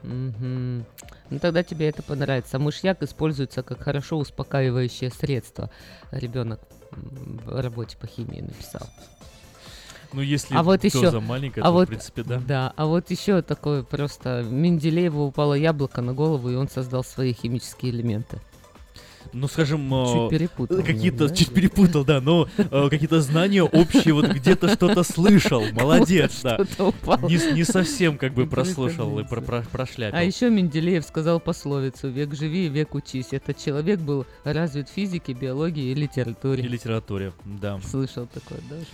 B: Мгм. Ну тогда тебе это понравится. Мышьяк используется как хорошо успокаивающее средство. Ребенок в работе по химии написал.
A: Ну, если
B: а вот еще,
A: маленькая,
B: а
A: то, в
B: вот,
A: принципе, да.
B: Да, а вот еще такое просто Менделееву упало яблоко на голову, и он создал свои химические элементы.
A: Ну, скажем,
B: Чуть
A: э,
B: перепутал,
A: Какие-то,
B: да?
A: чуть перепутал, да, но э, какие-то знания общие, вот где-то что-то слышал. Молодец, да. Не, не совсем как бы прослушал и про, про- прошляпил.
B: А еще Менделеев сказал пословицу «Век живи, век учись». Этот человек был развит в физике, биологии и литературе.
A: И литературе, да.
B: Слышал такое даже.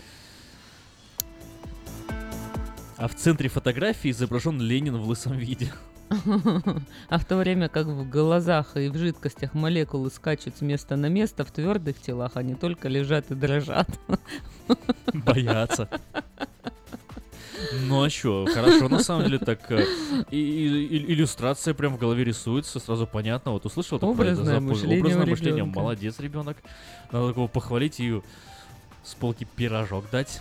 A: А в центре фотографии изображен Ленин в лысом виде.
B: А в то время как в глазах и в жидкостях молекулы скачут с места на место, в твердых телах они только лежат и дрожат.
A: Боятся. Ну а что, хорошо, на самом деле так э, и, и- иллюстрация прям в голове рисуется, сразу понятно. Вот услышал такое
B: Образное
A: запу-
B: мышление
A: образное мышление, молодец, ребенок. Надо такого похвалить и с полки пирожок дать.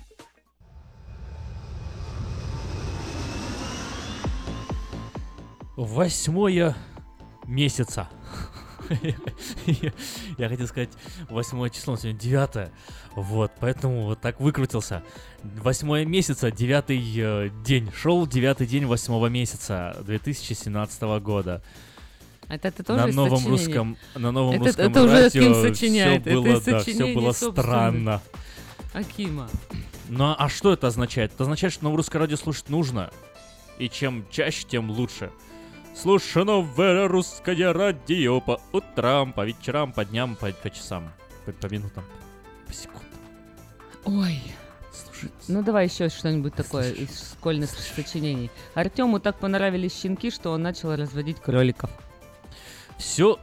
A: Восьмое месяца. Я хотел сказать восьмое число, сегодня девятое. Вот, поэтому вот так выкрутился. Восьмое месяца, девятый э, день. Шел девятый день восьмого месяца 2017 года.
B: Это ты тоже
A: на новом русском, на новом
B: Это-
A: русском
B: это уже
A: радио
B: сочиняет,
A: все
B: это
A: было,
B: из
A: да, все было странно.
B: Акима.
A: Ну а что это означает? Это означает, что новое русское радио слушать нужно. И чем чаще, тем лучше. Слушай новое русское радио по утрам, по вечерам, по дням, по, по часам, по, по минутам, по секундам.
B: Ой. Ну давай еще что-нибудь такое из школьных сочинений. Артему так понравились щенки, что он начал разводить кроликов.
A: Все,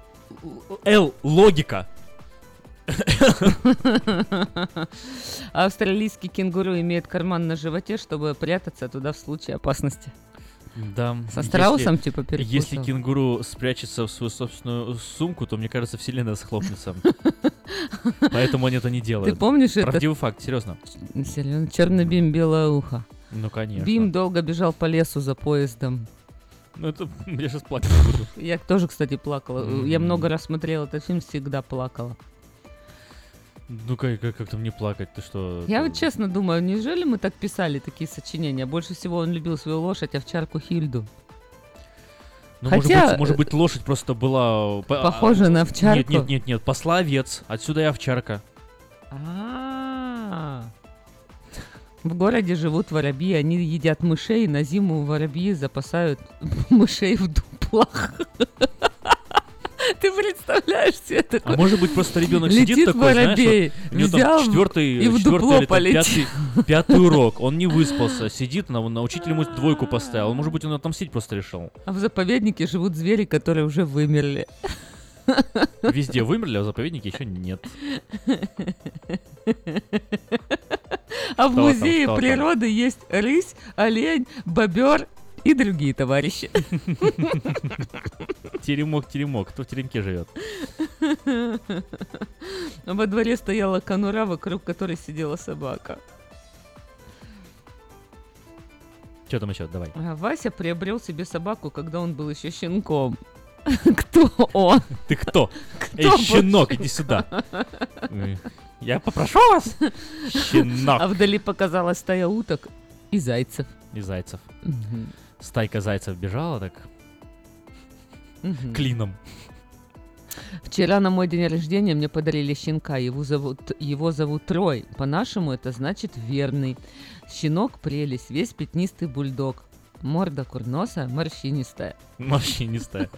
A: Л, логика.
B: Австралийский кенгуру имеет карман на животе, чтобы прятаться туда в случае опасности.
A: Да.
B: Со страусом
A: если-
B: типа перепутал.
A: Если кенгуру спрячется в свою собственную сумку, то, мне кажется, вселенная схлопнется. Поэтому они это не делают.
B: Ты помнишь это?
A: Правдивый факт, серьезно.
B: Серьезно, черный бим, белое ухо.
A: Ну, конечно.
B: Бим долго бежал по лесу за поездом.
A: Ну, это я сейчас плакать буду.
B: Я тоже, кстати, плакала. Я много раз смотрела этот фильм, всегда плакала.
A: Ну, как, как, как там не плакать? Ты что?
B: Я
A: это-
B: вот честно думаю, неужели мы так писали такие сочинения? Больше всего он любил свою лошадь, овчарку Хильду.
A: Ну,
B: Хотя,
A: может, быть, может быть, лошадь просто была... по-
B: Похожа
A: а,
B: на
A: Нет,
B: овчарку?
A: нет, нет, нет, посла овец, отсюда и овчарка.
B: А. В городе живут воробьи, они едят мышей, на зиму воробьи запасают мышей в дуплах. Ты представляешь себе это?
A: А может быть, просто ребенок сидит
B: Летит
A: такой,
B: воробей,
A: знаешь, вот, у него
B: взял
A: там четвертый,
B: и в
A: четвертый
B: дупло
A: или там пятый, пятый урок, он не выспался, сидит, на, на учитель ему двойку поставил, может быть, он отомстить просто решил.
B: А в заповеднике живут звери, которые уже вымерли.
A: Везде вымерли, а в заповеднике еще нет.
B: А в музее природы есть рысь, олень, бобер и другие товарищи.
A: Теремок, теремок, кто в теремке живет?
B: Во дворе стояла конура, вокруг которой сидела собака.
A: Что там еще? Давай.
B: А Вася приобрел себе собаку, когда он был еще щенком. Кто он?
A: Ты кто? Эй,
B: был
A: щенок, иди сюда. Я попрошу вас, щенок.
B: А вдали показалась стая уток и зайцев.
A: И зайцев.
B: Мгм.
A: Стайка зайцев бежала так
B: Мгм.
A: клином.
B: Вчера на мой день рождения мне подарили щенка. Его зовут, его зовут Трой. По-нашему это значит верный. Щенок прелесть, весь пятнистый бульдог. Морда курносая, морщинистая.
A: Морщинистая.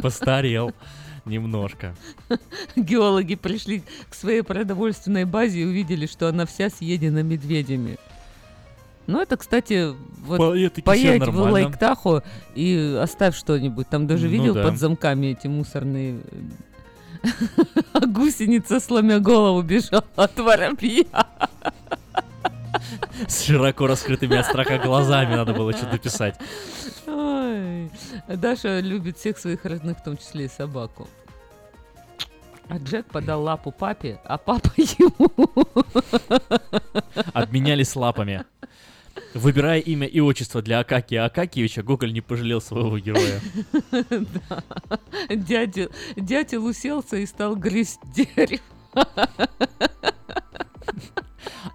A: Постарел немножко.
B: Геологи пришли к своей продовольственной базе и увидели, что она вся съедена медведями. Ну, это, кстати, вот
A: По-
B: поедь в. Лейк Тахо и оставь что-нибудь. Там даже
A: Ну
B: видел
A: да.
B: под замками эти мусорные... А гусеница, сломя голову, бежала от воробья.
A: С широко раскрытыми от страха глазами надо было что-то писать.
B: Ой. Даша любит всех своих родных, в том числе и собаку. А Джек подал лапу папе, а папа ему.
A: Обменялись лапами. Выбирая имя и отчество для Акакия Акакиевича, Гоголь не пожалел своего героя.
B: Дятел уселся и стал грызть дерево.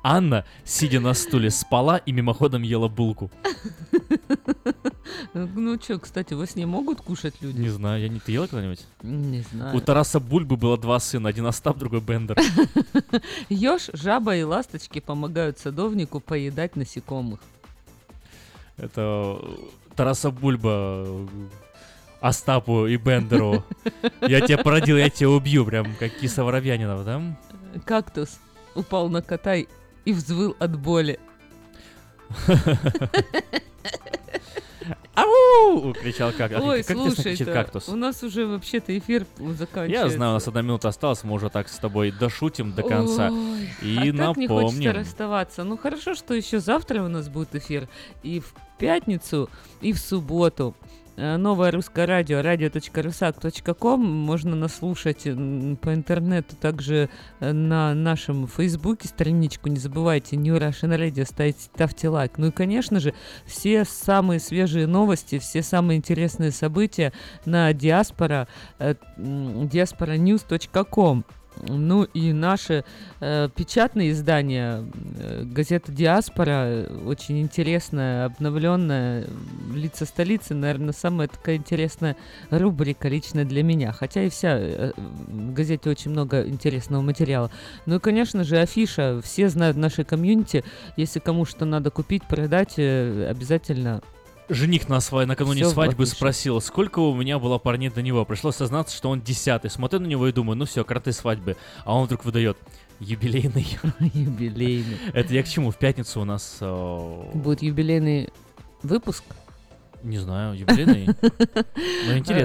A: Анна, сидя на стуле, спала и мимоходом ела булку.
B: Ну что, кстати, во сне могут кушать люди?
A: Не знаю, я не... Ты ела когда-нибудь?
B: Не знаю.
A: У Тараса Бульбы было два сына, один Остап, другой Бендер.
B: Ёж, жаба и ласточки помогают садовнику поедать насекомых.
A: Это Тараса Бульба Остапу и Бендеру. Я тебя породил, я тебя убью, прям как Киса Воробьянинов, да?
B: Кактус упал на кота и взвыл от боли.
A: Ау! кричал как.
B: Ой,
A: как
B: слушай,
A: кричит кактус.
B: у нас уже вообще-то эфир заканчивается.
A: Я знаю, у нас одна минута осталась, мы уже так с тобой дошутим до конца.
B: Ой,
A: И
B: а так не хочется
A: напомним.
B: расставаться. Ну хорошо, что еще завтра у нас будет эфир. И в пятницу, и в субботу. Э, Новое русское радио, radio.rusak.com. Можно нас слушать м, по интернету, также э, на нашем фейсбуке страничку. Не забывайте, New Russian Radio, ставьте, ставьте лайк. Ну и, конечно же, все самые свежие новости, все самые интересные события на диаспора, э, diasporanews.com. Ну и наши э, печатные издания, э, газета «Диаспора», очень интересная, обновленная, «Лица столицы», наверное, самая такая интересная рубрика лично для меня. Хотя и вся, э, в газете очень много интересного материала. Ну и, конечно же, афиша. Все знают нашей комьюнити. Если кому что надо купить, продать, э, обязательно
A: Жених на своей накануне
B: Всё в
A: свадьбы спросил, сколько у меня было парней до него. Пришлось сознаться, что он десятый. Смотрю на него и думаю, ну все, карты свадьбы. А он вдруг выдает юбилейный.
B: Юбилейный.
A: Это я к чему? В пятницу у нас... э,
B: будет юбилейный выпуск.
A: Не знаю, юбилейный? Ну, интересно.